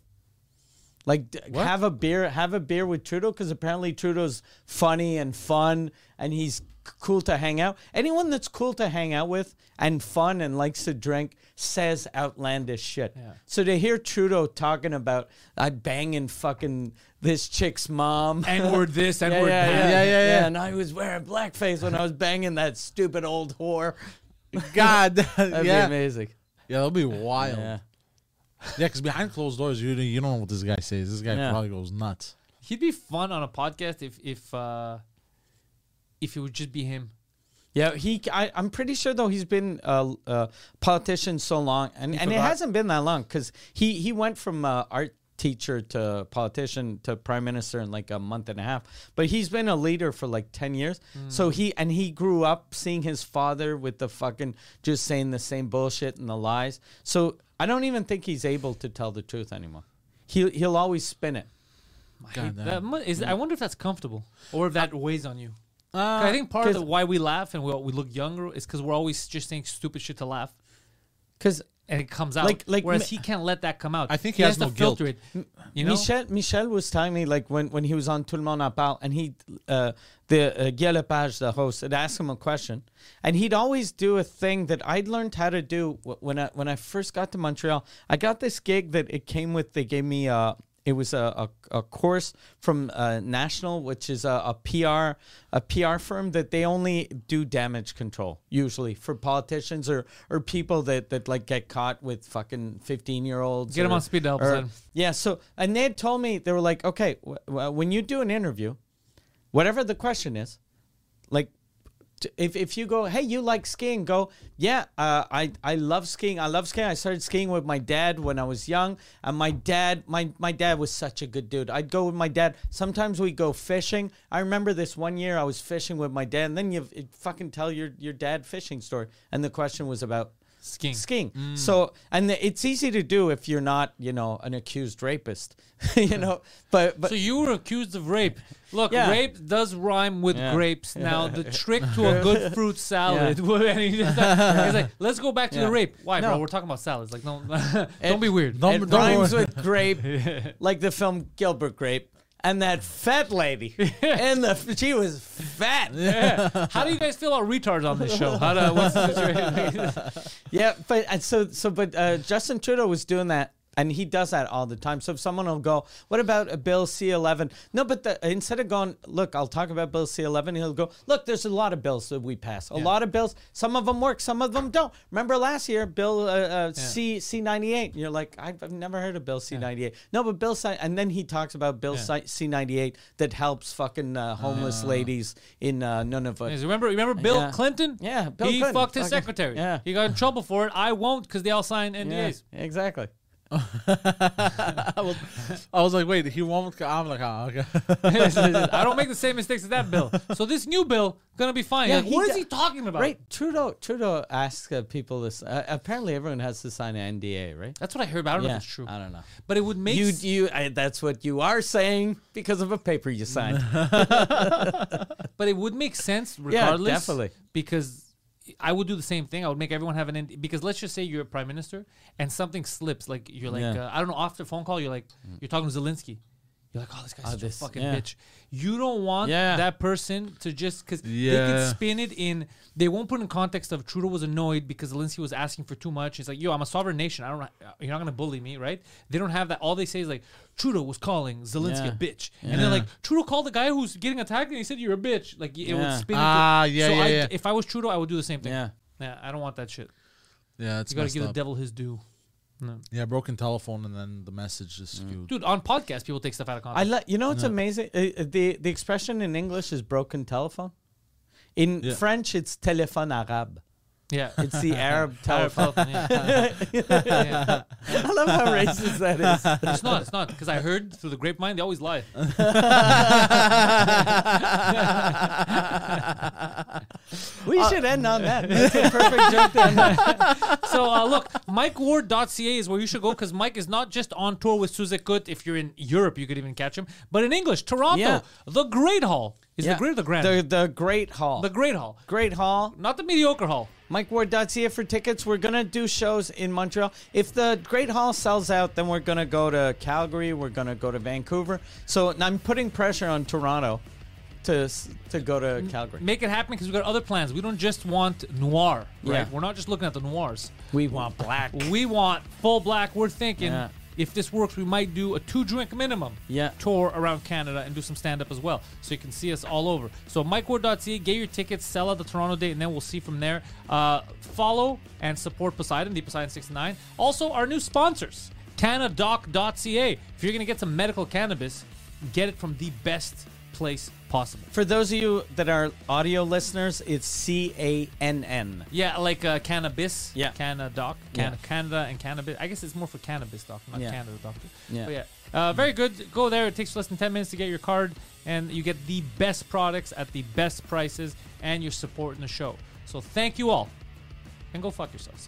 Like d- have a beer, have a beer with Trudeau because apparently Trudeau's funny and fun, and he's cool to hang out. Anyone that's cool to hang out with and fun and likes to drink says outlandish shit. So to hear Trudeau talking about I banging fucking this chick's mom, N word this, N yeah, word yeah, that. yeah, Yeah, yeah, yeah. And I was wearing blackface when I was banging that stupid old whore. God, That'd yeah, be amazing. yeah, that'll be wild. Yeah. Yeah, because behind closed doors, you you don't know what this guy says. This guy Yeah. probably goes nuts. He'd be fun on a podcast if if uh if it would just be him. Yeah, he. I, I'm pretty sure though he's been a uh, politician so long, and, and it hasn't been that long because he he went from uh, art teacher to politician to prime minister in like a month and a half. But he's been a leader for like ten years. So he and he grew up seeing his father with the fucking just saying the same bullshit and the lies. So I don't even think he's able to tell the truth anymore. He he'll always spin it. God That damn. mu- is, I wonder if that's comfortable or if that weighs on you. 'Cause Uh, I think part of the, why we laugh and we, we look younger is because we're always just saying stupid shit to laugh, Because and it comes out. Like- like whereas me- he can't let that come out. I think he has to no guilt. filter it. You know, Michel Michel was telling me like when, when he was on Tout le monde en parle and he uh, the uh, Guy Lepage the host had asked him a question and he'd always do a thing that I'd learned how to do when I when I first got to Montreal. I got this gig that it came with. They gave me uh it was a, a, a course from uh, National, which is a, a PR a PR firm that they only do damage control usually for politicians or or people that, that like get caught with fucking fifteen year olds. Get or- on speed dial or- beside 'em. yeah. So, and they had told me they were like, okay, when you do an interview, whatever the question is, like, if, if you go, hey, you like skiing, go, yeah, uh, I I love skiing. I love skiing. I started skiing with my dad when I was young, and my dad, my my dad was such a good dude. I'd go with my dad. Sometimes we go fishing. I remember this one year I was fishing with my dad, and then you fucking tell your your dad fishing story, and the question was about skiing. skiing. Mm. So, and it's easy to do if you're not, you know, an accused rapist, you know. But but So you were accused of rape. Look, Yeah. rape does rhyme with Yeah. grapes. Now the trick to a good fruit salad. and he like, let's go back to Yeah. the rape. Why, bro? We're talking about salads. Like, no, don't be weird. Don't- it don't rhymes with grape, like the film Gilbert Grape. And that fat lady, and the she was fat. Yeah. How do you guys feel about retards on this show? How do, what's the situation? Yeah, but and so so but uh, Justin Trudeau was doing that, and he does that all the time. So if someone will go, "What about a Bill C eleven? No, but the, instead of going, "Look, I'll talk about Bill C eleven, he'll go, "Look, there's a lot of bills that we pass. A lot of bills. Some of them work, some of them don't. Remember last year, Bill uh, uh, C C ninety eight. You're like, I've, I've never heard of Bill C ninety eight. No, but Bill C, and then he talks about Bill C ninety eight that helps fucking uh, homeless ladies in uh, Nunavut. Is- remember, remember Bill Yeah. Clinton? Yeah, Bill Clinton. he Clinton. fucked his Fucking- secretary. yeah. he got in trouble for it. I won't because they all signed Yeah, NDAs. exactly. I was, I was like, wait, he won't. I'm like, oh, okay. I don't make the same mistakes as that bill. So this new bill gonna be fine. Yeah, Like, what is he talking about? Right, Trudeau. Trudeau asks uh, people this. Uh, apparently, everyone has to sign an NDA, right? That's what I heard, but I don't know yeah, if it's true. I don't know. But it would make You, s- you. I, that's what you are saying because of a paper you signed. but it would make sense regardless. definitely. Because I would do the same thing. I would make everyone have an NDA. Because let's just say you're a prime minister and something slips. Like you're like, Yeah. Mm. uh, I don't know, off the phone call, you're like, you're talking to Zelensky. You're like, oh, this guy's Oh, such this- a fucking yeah. bitch. You don't want Yeah. that person to just because they can spin it in. They won't put in context of Trudeau was annoyed because Zelensky was asking for too much. He's like, yo, I'm a sovereign nation. I don't. You're not gonna bully me, right? They don't have that. All they say is like, Trudeau was calling Zelensky Yeah. a bitch, and they're like, Trudeau called the guy who's getting attacked, and he said you're a bitch. Like it would Yeah. spin. Ah, into, yeah, so yeah, I, yeah. If I was Trudeau, I would do the same thing. Yeah. yeah. I don't want that shit. yeah, it's You gotta give the devil his due. No. Yeah, broken telephone and then the message is skewed. Dude, on podcast, people take stuff out of context. I context. let you know. It's amazing. Uh, uh, the the expression in English is broken telephone. In Yeah. French, it's téléphone arabe. Yeah. It's the Arab Arab telephone. yeah. Yeah. I love how racist that is. It's not. It's not because I heard through the grapevine they always lie. We should end on that. That's a perfect joke to end on. So uh, look, MikeWard.ca is where you should go because Mike is not just on tour with Sous Écoute. If you're in Europe, you could even catch him. But in English, Toronto, Yeah. the Great Hall is Yeah. the Great or the Grand. The, the Great Hall. the Great Hall, Great Hall. not the mediocre Hall. MikeWard.ca for tickets. We're gonna do shows in Montreal. If the Great Hall sells out, then we're gonna go to Calgary. We're gonna go to Vancouver. So I'm putting pressure on Toronto to to go to Calgary. Make it happen because we've got other plans. We don't just want noir, right? Yeah. We're not just looking at the noirs. We want black. We want full black. We're thinking Yeah. If this works, we might do a two drink minimum Yeah. tour around Canada and do some stand up as well. So you can see us all over. So MikeWard.ca, get your tickets, sell out the Toronto date, and then we'll see from there. Uh, follow and support Poseidon, the Poseidon 69. Also, our new sponsors, Cannadoc.ca. If you're going to get some medical cannabis, get it from the best place possible. For those of you that are audio listeners, it's C A N N. Yeah, like uh, cannabis. Yeah. Cannadoc. Can- Yeah. Canada and cannabis. I guess it's more for cannabis doc, not Yeah. Canada doctor. Yeah. But yeah. Uh, very good. Go there. It takes less than 10 minutes to get your card, and you get the best products at the best prices, and you're supporting the show. So thank you all, and go fuck yourselves.